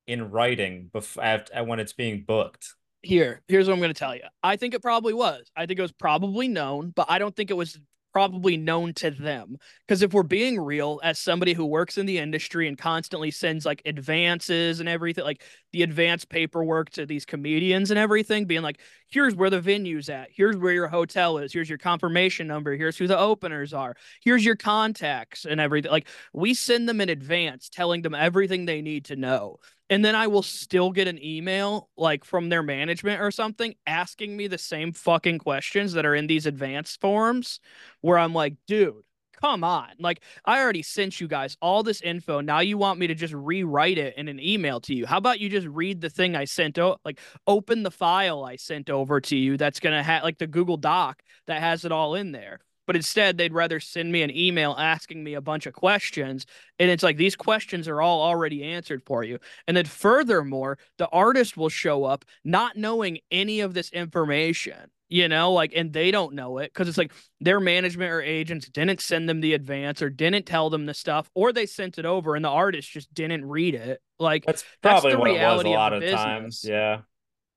in writing before when it's being booked. here, here's what I'm going to tell you. I think it probably was. I think it was probably known, but I don't think it was probably known to them. Because if we're being real, as somebody who works in the industry and constantly sends like advances and everything, like the advanced paperwork to these comedians and everything, being like, here's where the venue's at, here's where your hotel is, here's your confirmation number, here's who the openers are, here's your contacts and everything. Like we send them in advance, telling them everything they need to know and then I will still get an email like from their management or something asking me the same fucking questions that are in these advanced forms where I'm like, dude, come on. Like I already sent you guys all this info. Now you want me to just rewrite it in an email to you. How about you just read the thing I sent out like open the file I sent over to you that's going to have like the Google Doc that has it all in there. But instead, they'd rather send me an email asking me a bunch of questions. And it's like these questions are all already answered for you. And then furthermore, the artist will show up not knowing any of this information, you know, like, and they don't know it because it's like their management or agents didn't send them the advance or didn't tell them the stuff, or they sent it over and the artist just didn't read it. Like, That's That's probably the what it was a reality of lot of times. Yeah.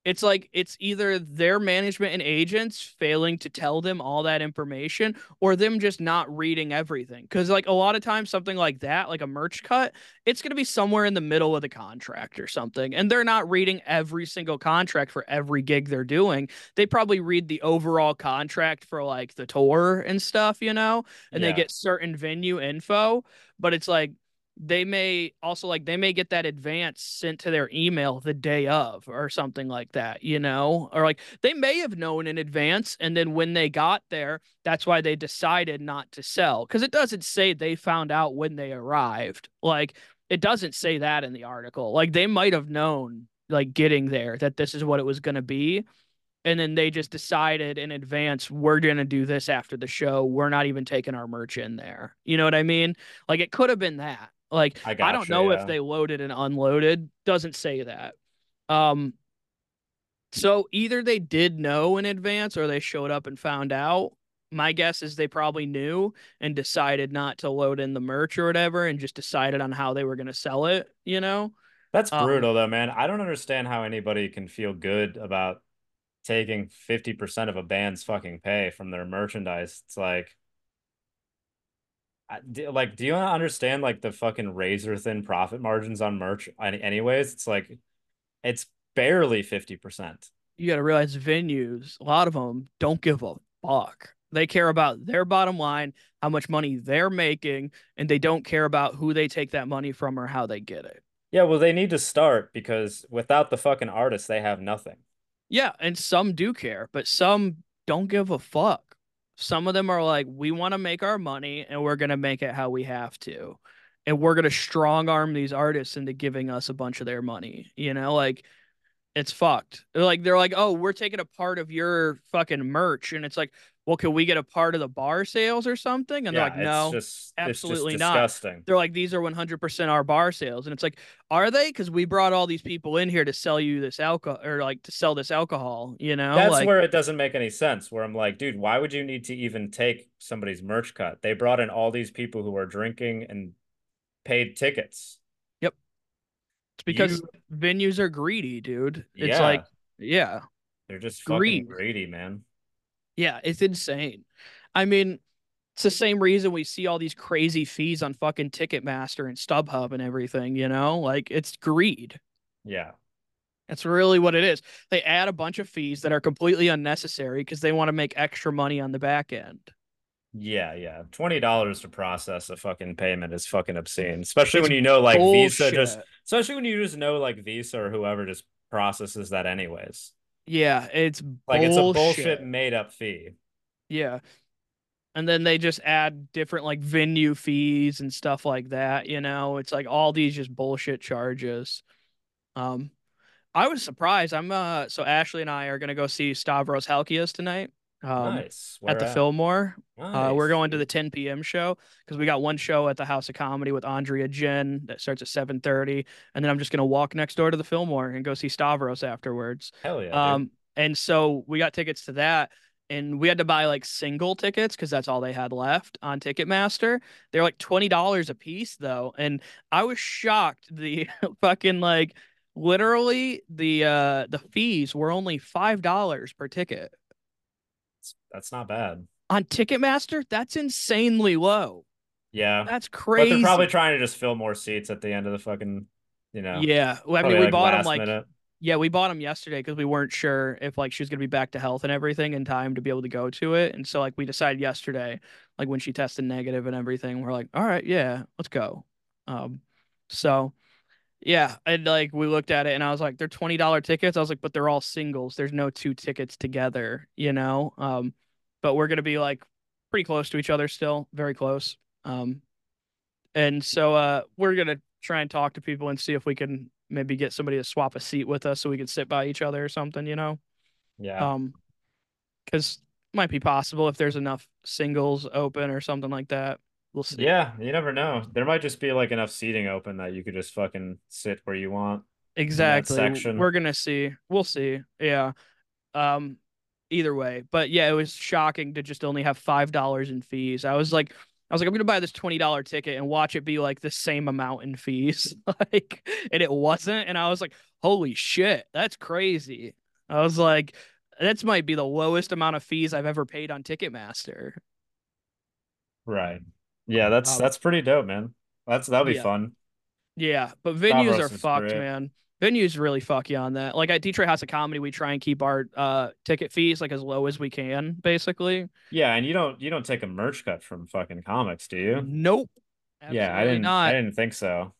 It's like it's either their management and agents failing to tell them all that information or them just not reading everything because like a lot of times something like that like a merch cut it's going to be somewhere in the middle of the contract or something and they're not reading every single contract for every gig they're doing they probably read the overall contract for like the tour and stuff you know and Yeah. they get certain venue info but it's like they may also like they may get that advance sent to their email the day of or something like that, you know? Or like they may have known in advance and then when they got there, that's why they decided not to sell cuz it doesn't say they found out when they arrived. Like it doesn't say that in the article. Like they might have known like getting there that this is what it was going to be and then they just decided in advance we're going to do this after the show. We're not even taking our merch in there. You know what I mean? Like it could have been that. Like I I, don't know yeah. if they loaded and unloaded. Doesn't say that. Um so either they did know in advance or they showed up and found out. My guess is they probably knew and decided not to load in the merch or whatever and just decided on how they were going to sell it, you know? That's Um, brutal though, man. I don't understand how anybody can feel good about taking 50% of a band's fucking pay from their merchandise. It's like do- like do you understand like the fucking razor thin profit margins on merch anyways? It's like it's barely 50%. you got to realize venues, a lot of them don't give a fuck. They care about their bottom line, how much money they're making, and they don't care about who they take that money from or how they get it. Yeah, well they need to start because without the fucking artists they have nothing. Yeah, and some do care, but some don't give a fuck. Some of them are like, we want to make our money and we're going to make it how we have to. And we're going to strong arm these artists into giving us a bunch of their money. You know, like it's fucked. Like, they're like, oh, we're taking a part of your fucking merch. And it's like, well, can we get a part of the bar sales or something? And yeah, they're like, no. it's just absolutely not. they're like these are 100% our bar sales and it's like are they because we brought all these people in here to sell you this alcohol or like to sell this alcohol you know That's like where it doesn't make any sense. Where I'm like, dude, why would you need to even take somebody's merch cut? They brought in all these people who are drinking and paid tickets. It's because you- venues are greedy dude it's Yeah. like yeah They're just fucking Greed. greedy, man. yeah it's insane i mean it's the same reason we see all these crazy fees on fucking ticketmaster and stubhub and everything you know like it's greed Yeah. That's really what it is. They add a bunch of fees that are completely unnecessary because they want to make extra money on the back end. Yeah, yeah. Twenty dollars to process a fucking payment is fucking obscene. Especially It's when you know like Visa just especially when you just know like Visa or whoever just processes that anyways. Yeah, it's Like it's a bullshit. bullshit made up fee. Yeah. And then they just add different like venue fees and stuff like that, you know. It's like all these just bullshit charges. Um I was surprised. I'm uh so Ashley and I are gonna go see Stavros Halkias tonight. Um, nice. at the Where Fillmore. Uh, we're going to the 10 p.m. show because we got one show at the House of Comedy with Andrea Jin that starts at 7:30, and then I'm just gonna walk next door to the Fillmore and go see Stavros afterwards. Hell yeah. dude. Um, and so we got tickets to that, and we had to buy like single tickets because that's all they had left on Ticketmaster. They're like twenty dollars a piece though, and I was shocked. The fucking like literally the uh the fees were only five dollars per ticket That's not bad. on Ticketmaster. That's insanely low. Yeah. That's crazy. But they're probably trying to just fill more seats at the end of the fucking, you know. Yeah, well, I mean, we like, bought them like minute. yeah, we bought them yesterday because we weren't sure if like she was gonna be back to health and everything in time to be able to go to it, and so like we decided yesterday, like when she tested negative and everything, we're like, all right, yeah, let's go. Um, so yeah, and like we looked at it and I was like, they're twenty dollar tickets. I was like, but they're all singles. There's no two tickets together, you know. Um, but we're gonna be like pretty close to each other still, very close. Um, and so uh, we're gonna try and talk to people and see if we can maybe get somebody to swap a seat with us so we can sit by each other or something, you know. Yeah. Um, because might be possible if there's enough singles open or something like that. We'll see. Yeah, you never know. There might just be like enough seating open that you could just fucking sit where you want. exactly. section. We're gonna see. We'll see. Yeah. Um, either way, but yeah, it was shocking to just only have five dollars in fees. I was like, I was like, I'm gonna buy this twenty dollar ticket and watch it be like the same amount in fees, like, and it wasn't. And I was like, holy shit, that's crazy. I was like, that's might be the lowest amount of fees I've ever paid on Ticketmaster. Right. Yeah, that's Um, that's pretty dope, man. That's that'll be yeah. fun. Yeah, but venues Stavros are fucked, great. man. Venues really fuck you on that. Like at Detroit House of Comedy, we try and keep our uh ticket fees like as low as we can, basically. Yeah, and you don't you don't take a merch cut from fucking comics, do you? Nope. Yeah, I didn't not. I didn't think so.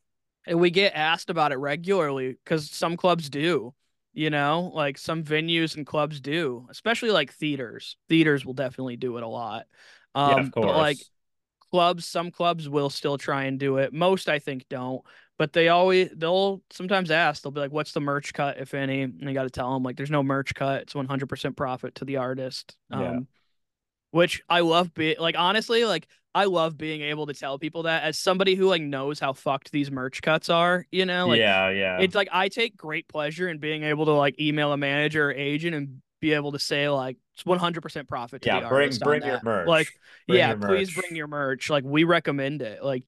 And we get asked about it regularly because some clubs do. You know, like some venues and clubs do, especially like theaters. Theaters will definitely do it a lot. Um, Yeah, of course. but like clubs, some clubs will still try and do it. Most I think don't, but they always they'll sometimes ask. They'll be like, "What's the merch cut, if any?" And you got to tell them like, "There's no merch cut. It's 100% profit to the artist." Um, Yeah. which I love. Be like honestly, like I love being able to tell people that as somebody who like knows how fucked these merch cuts are. You know, like yeah, yeah. it's like I take great pleasure in being able to like email a manager or agent and be able to say like it's 100% profit to yeah, the bring bring your merch. Like, Bring yeah, your please merch. bring your merch. Like we recommend it. Like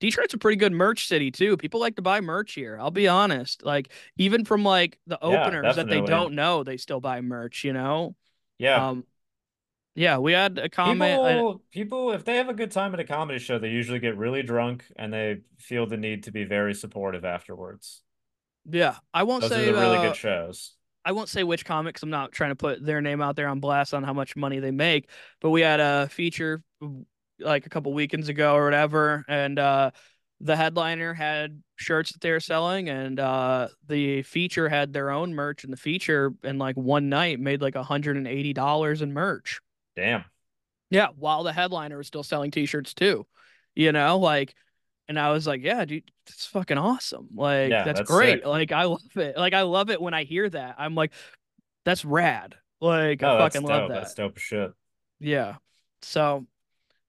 Detroit's a pretty good merch city too. People like to buy merch here. I'll be honest. Like even from like the Yeah, openers that they don't know, they still buy merch, you know? Yeah. Um yeah, we had a comment People, people, if they have a good time at a comedy show, they usually get really drunk and they feel the need to be very supportive afterwards. yeah, I won't Those say are the really uh, good shows. I won't say which comics. I'm not trying to put their name out there on blast on how much money they make, but we had a feature like a couple weekends ago or whatever, and uh, the headliner had shirts that they were selling, and uh, the feature had their own merch, and the feature in like one night made like hundred and eighty dollars in merch. Damn. Yeah, while the headliner was still selling T-shirts too, you know, like, and I was like, yeah, dude, it's fucking awesome. Like, Yeah, that's, that's great. sick. Like, I love it. Like, I love it when I hear that. I'm like, that's rad. Like, I that's fucking dope. love that. That's dope as shit. Yeah. So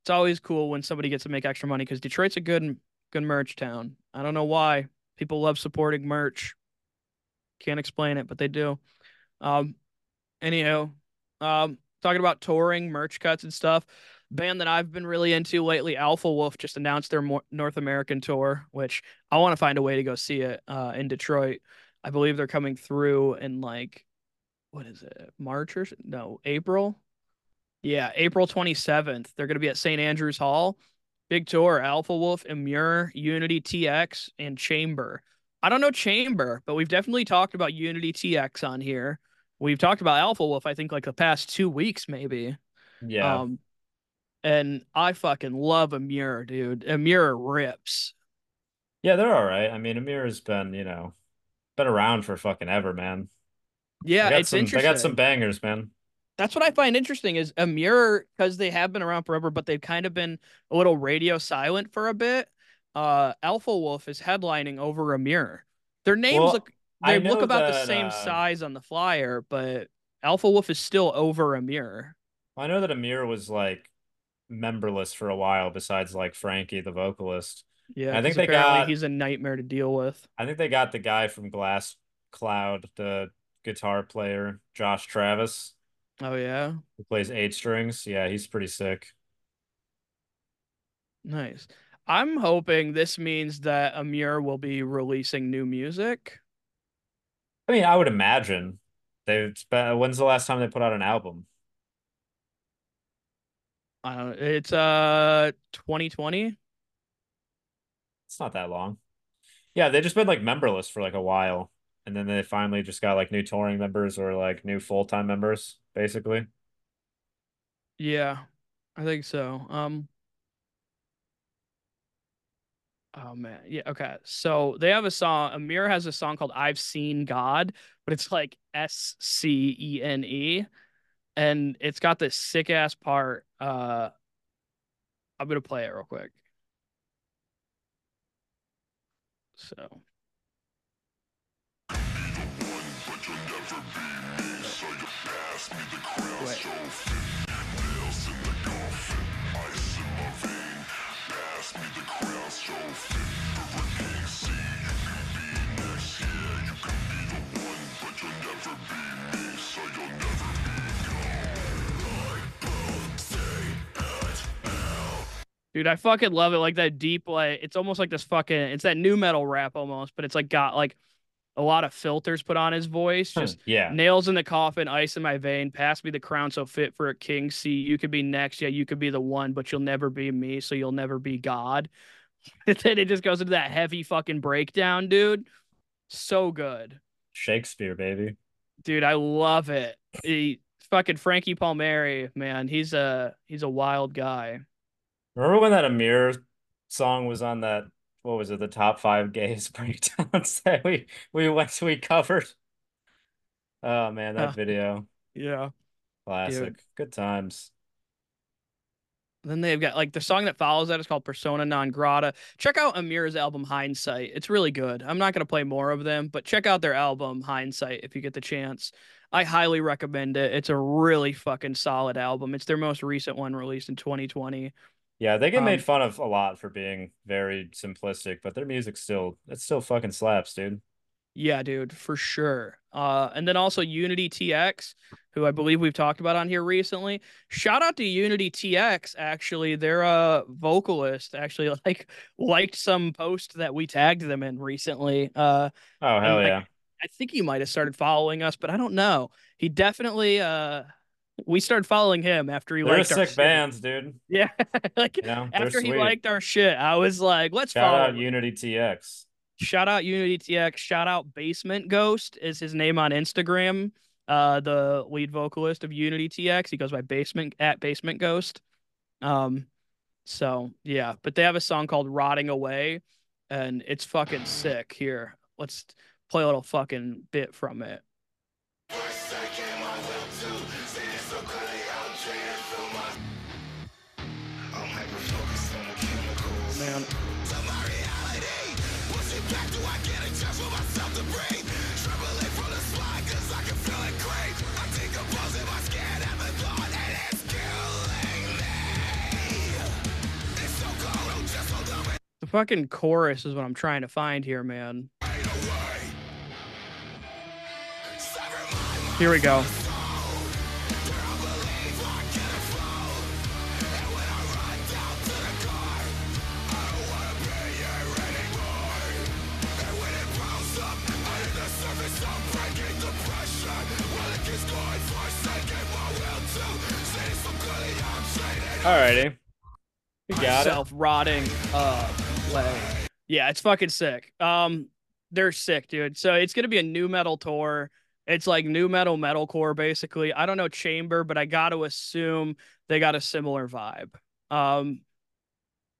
it's always cool when somebody gets to make extra money because Detroit's a good, good merch town. I don't know why people love supporting merch. Can't explain it, but they do. Um, anyhow, um, talking about touring, merch cuts and stuff. Band that I've been really into lately, Alpha Wolf, just announced their North American tour, which I want to find a way to go see it uh, in Detroit. I believe they're coming through in like, what is it, March or no, April? Yeah, April 27th. They're going to be at St. Andrews Hall. Big tour, Alpha Wolf, Emmure, Unity TX, and Chamber. I don't know Chamber, but we've definitely talked about Unity TX on here. We've talked about Alpha Wolf, I think, like the past two weeks, maybe. Yeah. Um, and I fucking love Emmure, dude. Emmure rips. yeah, they're all right. I mean, Emmure has been, you know, been around for fucking ever, man. Yeah, They got it's some, interesting. They got some bangers, man. That's what I find interesting is Emmure because they have been around forever, but they've kind of been a little radio silent for a bit. Uh, Alpha Wolf is headlining over Emmure. Their names Well, look they look about the same uh, size on the flyer, but Alpha Wolf is still over Emmure. I know that Emmure was like memberless for a while, besides like Frankie, the vocalist. Yeah, I think they got- he's a nightmare to deal with. I think they got the guy from Glass Cloud, the guitar player, Josh Travis, Oh yeah, who plays eight strings. Yeah, he's pretty sick. nice. I'm hoping this means that Emmure will be releasing new music. I mean, I would imagine they've spent. When's the last time they put out an album? I don't know. It's uh 2020. It's not that long. Yeah, they just been like memberless for like a while, and then they finally just got like new touring members or like new full-time members, basically. Yeah, I think so. Um. Oh man, yeah. Okay, so they have a song. Emmure has a song called "I've Scene God," but it's like S C E N E, and it's got this sick ass part. Uh, I'm gonna play it real quick. So. Dude, I fucking love it. Like that deep, like it's almost like this fucking it's that nu metal rap almost, but it's like got like a lot of filters put on his voice. Hmm, just yeah, nails in the coffin, ice in my vein, pass me the crown so fit for a king. See, you could be next, yeah, you could be the one, but you'll never be me, so you'll never be God. And then it just goes into that heavy fucking breakdown, dude. So good. Shakespeare, baby. Dude, I love it. He fucking Frankie Palmeri, man, he's a he's a wild guy. Remember when that Emmure song was on that? What was it? The top five gays breakdowns that we we went we covered. Oh man, that Huh. video, Yeah. classic. Good times. Then they've got like the song that follows that is called Persona Non Grata. Check out Emmure's album Hindsight. It's really good. I'm not going to play more of them, but check out their album Hindsight if you get the chance. I highly recommend it. It's a really fucking solid album. It's their most recent one released in 2020. Yeah, they get Um, made fun of a lot for being very simplistic, but their music still it still fucking slaps, dude. Yeah, dude, for sure. Uh, and then also Unity TX, who I believe we've talked about on here recently. Shout out to Unity TX. Actually, their uh vocalist actually like liked some post that we tagged them in recently. Uh, Oh hell like, yeah. I think he might have started following us, but I don't know. He definitely uh, we started following him after he They're a liked our sick shit. bands, dude. Yeah, like You know, they're after he sweet. liked our shit, I was like, let's Shout follow. out him. Unity TX. Shout out Unity TX. Shout out Basement Ghost is his name on Instagram. Uh, the lead vocalist of Unity TX. He goes by Basement at Basement Ghost. Um, so yeah, but they have a song called "Rotting Away," and it's fucking sick. Here, let's play a little fucking bit from it. The fucking chorus is what I'm trying to find here, man. Here we go. Alrighty. We got it. self rotting uh way. Yeah, it's fucking sick. Um, they're sick, dude. So it's gonna be a nu metal tour. It's like nu metal metalcore, basically. I don't know chamber, but I got to assume they got a similar vibe. Um,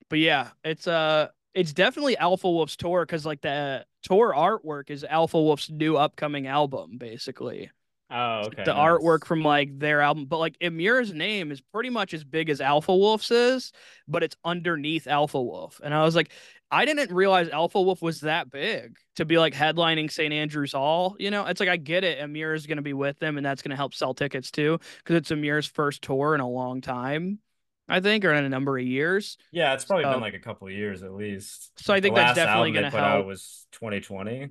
but yeah, it's uh, it's definitely Alpha Wolf's tour because like the tour artwork is Alpha Wolf's new upcoming album, basically. Oh, okay. the nice. artwork from like their album. But like Emmure's name is pretty much as big as Alpha Wolf's is, but it's underneath Alpha Wolf. And I was like, I didn't realize Alpha Wolf was that big to be like headlining St. Andrews Hall. You know, it's like I get it. Emmure is going to be with them, and that's going to help sell tickets too, because it's Emmure's first tour in a long time, I think, or in a number of years. Yeah, it's probably So- been like a couple of years at least. So I The think that's last definitely going to help. was 2020.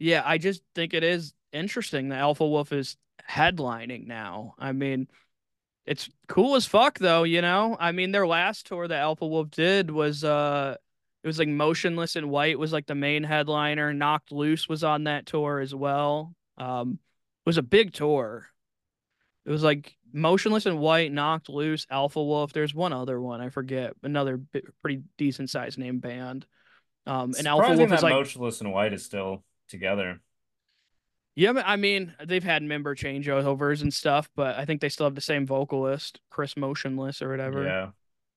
Yeah, I just think it is interesting that Alpha Wolf is headlining now. I mean, it's cool as fuck though, you know? I mean, their last tour that Alpha Wolf did was uh it was like Motionless in White was like the main headliner. Knocked Loose was on that tour as well. Um it was a big tour. It was like Motionless in White, Knocked Loose, Alpha Wolf. There's one other one, I forget. Another bi- pretty decent sized name band. Um and Alpha Wolf is like Motionless in White is still together. Yeah, I mean, they've had member changeovers and stuff, but I think they still have the same vocalist, Chris Motionless or whatever. Yeah.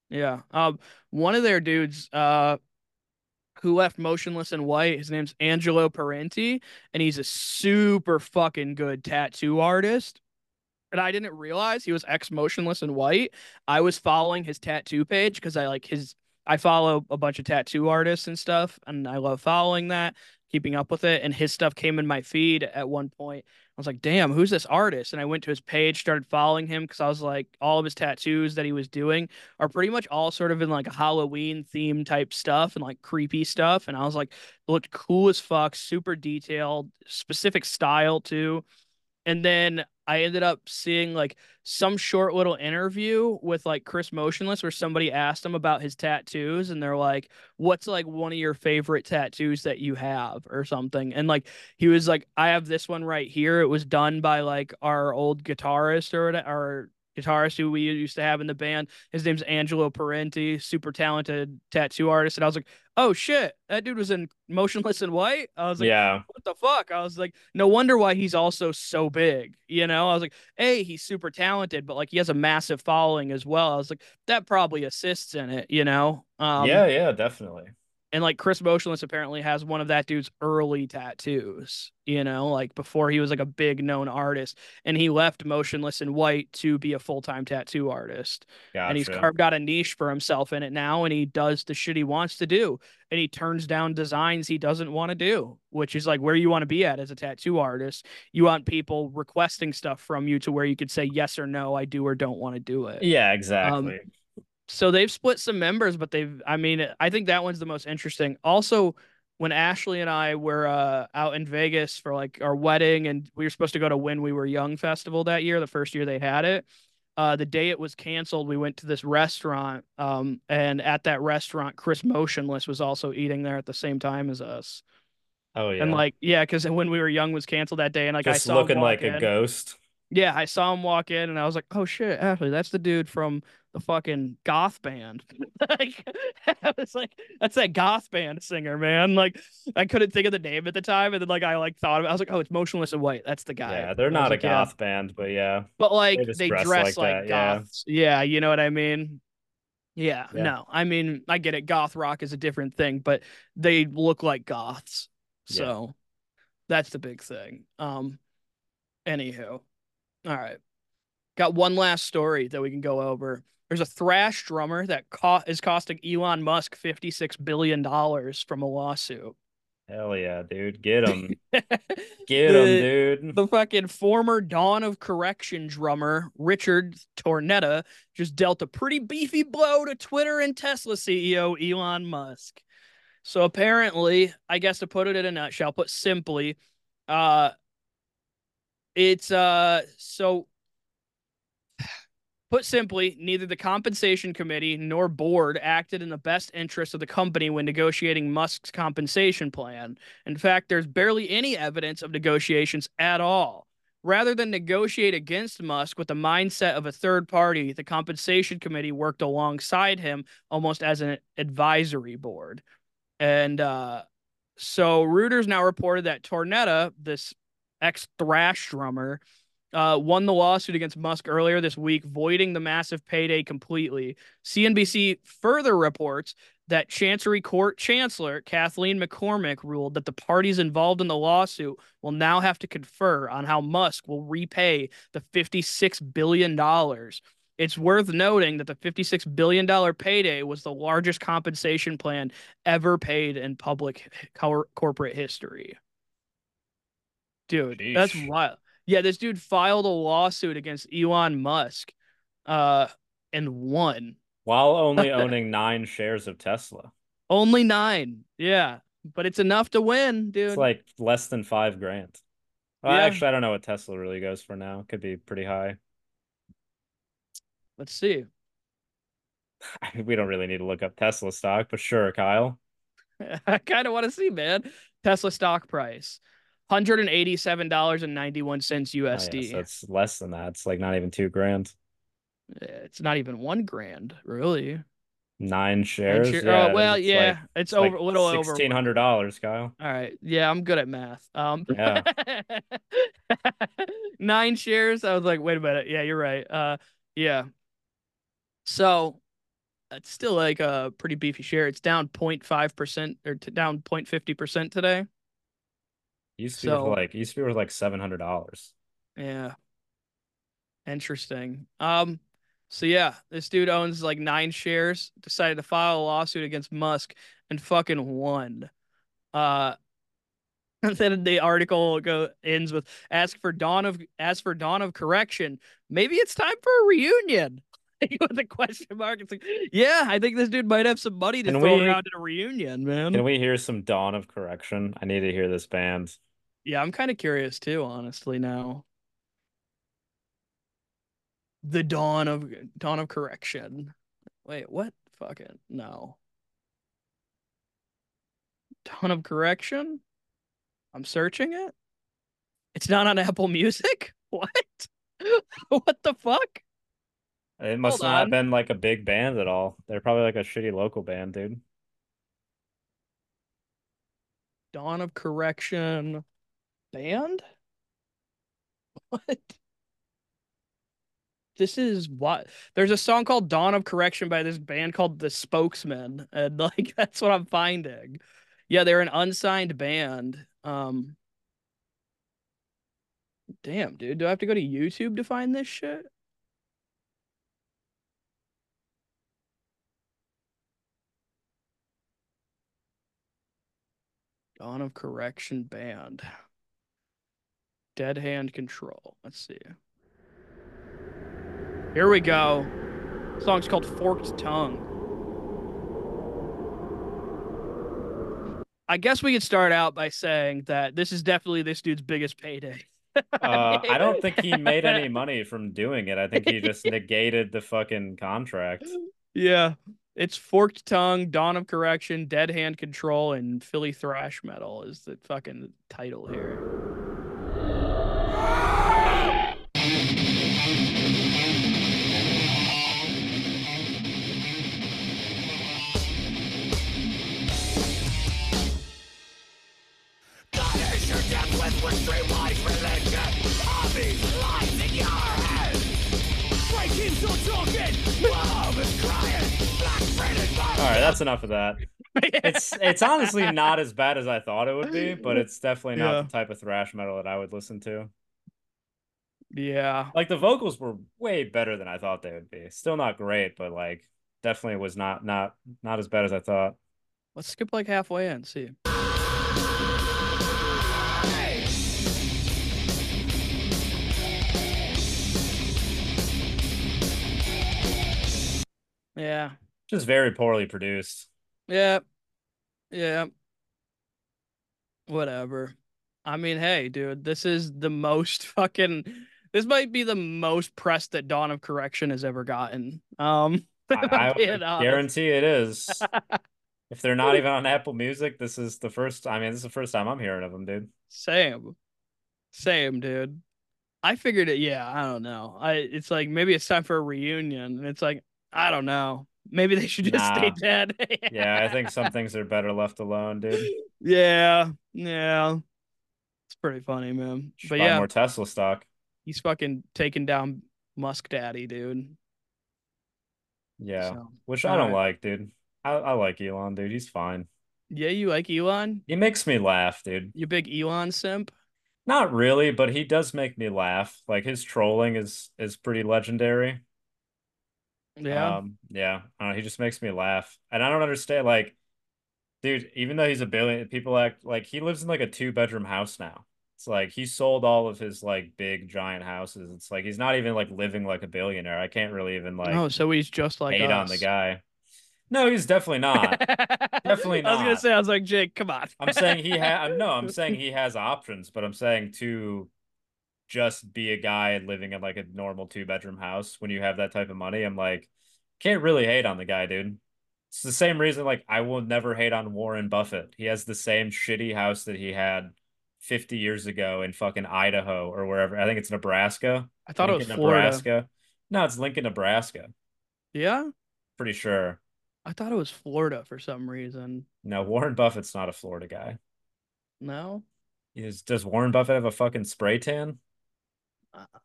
Yeah. Um, one of their dudes, uh, who left Motionless in White, his name's Angelo Parente, and he's a super fucking good tattoo artist. And I didn't realize he was ex Motionless in White. I was following his tattoo page because I like his. I follow a bunch of tattoo artists and stuff, and I love following that, keeping up with it. And his stuff came in my feed at one point. I was like, damn, who's this artist? And I went to his page, started following him because I was like, all of his tattoos that he was doing are pretty much all sort of in like a Halloween theme type stuff and like creepy stuff. And I was like, looked cool as fuck, super detailed, specific style too. And then I ended up seeing like some short little interview with like Chris Motionless where somebody asked him about his tattoos and they're like, What's like one of your favorite tattoos that you have or something? And like he was like, I have this one right here. It was done by like our old guitarist or our guitarist who we used to have in the band. His name's Angelo Parente, super talented tattoo artist. And I was like, oh shit, that dude was in Motionless in White. I was like, yeah. what the fuck? I was like, no wonder why he's also so big. You know, I was like, hey, he's super talented, but like he has a massive following as well. I was like, that probably assists in it, you know? Um, yeah, yeah, definitely. And like Chris Motionless apparently has one of that dude's early tattoos, you know, like before he was like a big known artist. And he left Motionless in White to be a full time tattoo artist. Gotcha. And he's carved out a niche for himself in it now. And he does the shit he wants to do. And he turns down designs he doesn't want to do, which is like where you want to be at as a tattoo artist. You want people requesting stuff from you to where you could say yes or no, I do or don't want to do it yeah, um, exactly. So they've split some members, but they've I mean, I think that one's the most interesting. Also, when Ashley and I were uh, out in Vegas for like our wedding and we were supposed to go to When We Were Young festival that year, the first year they had it. Uh, the day it was canceled, we went to this restaurant. Um, and at that restaurant, Chris Motionless was also eating there at the same time as us. oh yeah. And like, yeah, because when we were young was canceled that day, and like I just saw him looking like a ghost. Yeah, I saw him walk in and I was like, oh shit, Ashley, that's the dude from the fucking goth band. like I was like, that's that goth band singer, man. Like I couldn't think of the name at the time, and then like I like thought of it. I was like, oh, it's Motionless in White. That's the guy. Yeah, they're And I was not a like, yeah. goth band, but yeah. But like They they, dress dress, like like, that, yeah. goths. Yeah. you know what I mean? Yeah, Yeah. no. I mean, I get it. Goth rock is a different thing, but they look like goths. Yeah. So that's the big thing. Um anywho. All right. Got one last story that we can go over. There's a thrash drummer that co- is costing Elon Musk $56 billion from a lawsuit. Hell yeah, dude. Get him. Get The- them, dude. The fucking former Dawn of Correction drummer, Richard Tornetta, just dealt a pretty beefy blow to Twitter and Tesla CEO Elon Musk. So apparently, I guess to put it in a nutshell, put simply, uh it's uh so Put simply, neither the compensation committee nor board acted in the best interest of the company when negotiating Musk's compensation plan. In fact, there's barely any evidence of negotiations at all. Rather than negotiate against Musk with the mindset of a third party, the compensation committee worked alongside him almost as an advisory board. And uh, so Reuters now reported that Tornetta, this ex thrash drummer, uh, won the lawsuit against Musk earlier this week, voiding the massive payday completely. CNBC further reports that Chancery Court Chancellor Kathleen McCormick ruled that the parties involved in the lawsuit will now have to confer on how Musk will repay the $56 billion. It's worth noting that the $56 billion payday was the largest compensation plan ever paid in public cor- corporate history. Dude, that's wild. Yeah, this dude filed a lawsuit against Elon Musk uh, and won. While only owning nine shares of Tesla. Only nine. Yeah. But it's enough to win, dude. It's like less than five grand. Well, Yeah. actually, I don't know what Tesla really goes for now. Could be pretty high. Let's see. I mean, we don't really need to look up Tesla stock, but sure, Kyle. I kind of want to see, man. Tesla stock price. $187.91 Oh, yeah, USD. it's less than that. It's like not even two grand. It's not even one grand, really. Nine And shares. share- yeah, oh, well, it's yeah, like- it's, it's like over a little over. sixteen hundred dollars, Kyle. All right. Yeah, I'm good at math. Um Yeah. nine shares. I was like, wait a minute. Yeah, you're right. Uh yeah. So it's still like a pretty beefy share. It's down 0.5% or t- down 0.50% today. Used to be So- worth like used to be worth like seven hundred dollars. Yeah. Interesting. Um so yeah, this dude owns like nine shares, decided to file a lawsuit against Musk and fucking won. Uh and then the article go ends with ask for dawn of ask for dawn of correction. Maybe it's time for a reunion. with a question mark. It's like, yeah, I think this dude might have some money to Can throw we- around in a reunion, man. Can we hear some Dawn of Correction? I need to hear this band. Yeah, I'm kind of curious too, honestly, now. The dawn of dawn of correction. Wait, what? Fucking no. Dawn of correction? I'm searching it. It's not on Apple Music? What? what the fuck? It must Hold not have been like a big band at all. They're probably like a shitty local band, dude. Dawn of correction band? What? This is what there's a song called Dawn of Correction by this band called The Spokesman, and like that's what I'm finding. Yeah, they're an unsigned band. Um Damn, dude, do I have to go to YouTube to find this shit? Dawn of Correction band. Dead Hand Control. Let's see. Here we go. song's called Forked Tongue. I guess we could start out by saying that this is definitely this dude's biggest payday. Uh, I don't think he made any money from doing it. I think he just negated the fucking contract. Yeah. It's Forked Tongue, Dawn of Correction, Dead Hand Control, and Philly Thrash Metal is the fucking title here. With with religion. Hobbies lies in your head. Breaking so talking. Love is crying. Black printed All right, that's enough of that. It's it's honestly not as bad as I thought it would be, but it's definitely not Yeah. the type of thrash metal that I would listen to. yeah. Like the vocals were way better than I thought they would be. Still not great, but like definitely was not not not as bad as I thought. Let's skip like halfway in, see. Yeah. Just very poorly produced. Yeah. Yeah. Whatever. I mean, hey, dude, this is the most fucking this might be the most press that Dawn of Correction has ever gotten. Um I, I I'm being would honest. guarantee it is. if they're not even on Apple Music, this is the first. I mean, this is the first time I'm hearing of them, dude. Same. Same, dude. I figured it, yeah, I don't know. I it's like maybe it's time for a reunion. And it's like, I don't know. Maybe they should just stay dead. Yeah, I think some things are better left alone, dude. Yeah, yeah. It's pretty funny, man. Should But buy yeah, more Tesla stock. he's fucking taking down Musk Daddy, dude. Yeah, So, which I don't alright. like, dude. I, I like Elon, dude. He's fine. Yeah, you like Elon? He makes me laugh, dude. You big Elon simp? Not really, but he does make me laugh. Like his trolling is is pretty legendary. Yeah. Um, yeah. I don't know, he just makes me laugh. And I don't understand, like, dude, even though he's a billion, people act like he lives in like a two bedroom house now. It's like he sold all of his like big giant houses. It's like he's not even like living like a billionaire. I can't really even like oh, so he's just like hate us. on the guy. No, he's definitely not. Definitely not. I was gonna say, I was like, Jake, come on. I'm saying he has no, I'm saying he has options, but I'm saying to just be a guy living in like a normal two bedroom house when you have that type of money, I'm like, can't really hate on the guy, dude. It's the same reason like I will never hate on Warren Buffett. He has the same shitty house that he had 50 years ago in fucking Idaho or wherever. I think it's Nebraska. I thought it was Florida. Nebraska. No, it's Lincoln, Nebraska. Yeah, Pretty sure. I thought it was Florida for some reason. No, Warren Buffett's not a Florida guy. No. Is, does Warren Buffett have a fucking spray tan?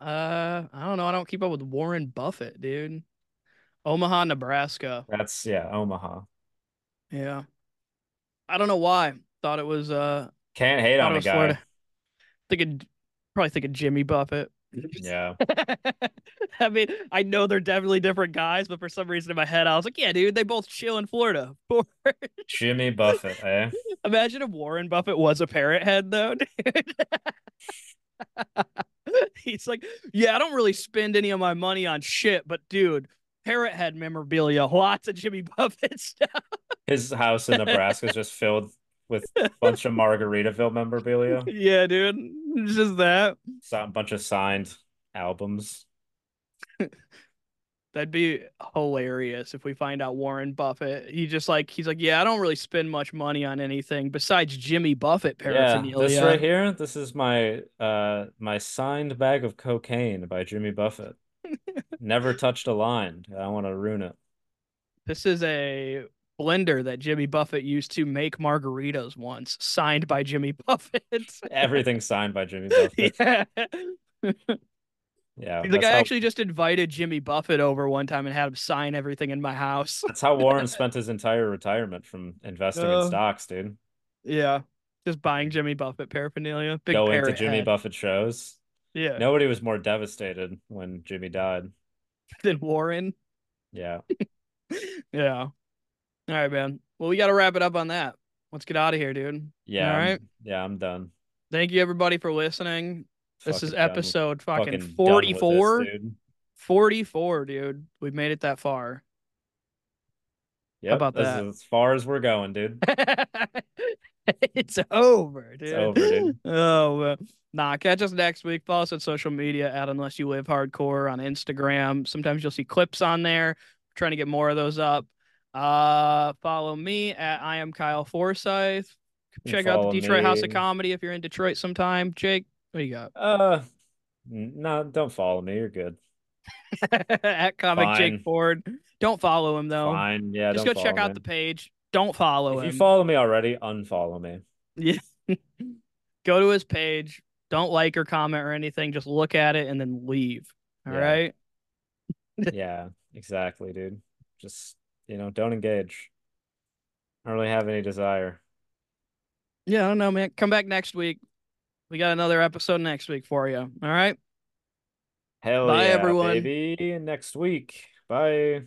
Uh, I don't know. I don't keep up with Warren Buffett, dude. Omaha, Nebraska. That's yeah, Omaha. Yeah. I don't know why. Thought it was uh Can't hate on a guy. Florida. Thinking probably thinking Jimmy Buffett. Yeah. I mean, I know they're definitely different guys, but for some reason in my head, I was like, yeah, dude, they both chill in Florida. Jimmy Buffett, eh? Imagine if Warren Buffett was a parrot head, though, dude. He's like, yeah, I don't really spend any of my money on shit, but dude, parrot head memorabilia, lots of Jimmy Buffett stuff. His house in Nebraska is just filled with a bunch of Margaritaville memorabilia. yeah, dude, it's just that. A bunch of signed albums. That'd be hilarious if we find out Warren Buffett. He just like he's like, yeah, I don't really spend much money on anything besides Jimmy Buffett Yeah, this right here, this is my uh my signed bag of cocaine by Jimmy Buffett. Never touched a line. I want to ruin it. This is a blender that Jimmy Buffett used to make margaritas once, signed by Jimmy Buffett. Everything signed by Jimmy Buffett. yeah. Yeah, Like that's I how, actually just invited Jimmy Buffett over one time and had him sign everything in my house. that's how Warren spent his entire retirement from investing Uh, in stocks, dude. Yeah. Just buying Jimmy Buffett paraphernalia. Big Going to Jimmy head. Buffett shows. Yeah. Nobody was more devastated when Jimmy died. than Warren. Yeah. Yeah. All right, man. Well, we got to wrap it up on that. Let's get out of here, dude. Yeah. All right. I'm- Yeah, I'm done. Thank you, everybody, for listening. This is Fucking done. episode fucking, Fucking done with this, 44. dude. 44, dude. We've made it that far. Yeah, about that. this that? is as far as we're going, dude. it's over, dude. It's over, dude. Oh, well. nah. Catch us next week. Follow us on social media at Unless You Live Hardcore on Instagram. Sometimes you'll see clips on there. trying to get more of those up. Uh, follow me at I am Kyle Forsyth. Check out the Detroit House of. Comedy if you're in Detroit sometime. Jake, what do you got? Uh, n- no, don't follow me. You're good. at Comic Fine. Jake Ford. Don't follow him though. Fine. Yeah, Just don't go check follow out the page. Don't follow him. If him. you follow me already, unfollow me. Yeah. Go to his page. Don't like or comment or anything. Just look at it and then leave. All Yeah. right. yeah, exactly, dude. Just you know, don't engage. I don't really have any desire. Yeah, I don't know, man. Come back next week. We got another episode next week for you. All right. Hell Bye, yeah, everyone. baby. Next week. Bye.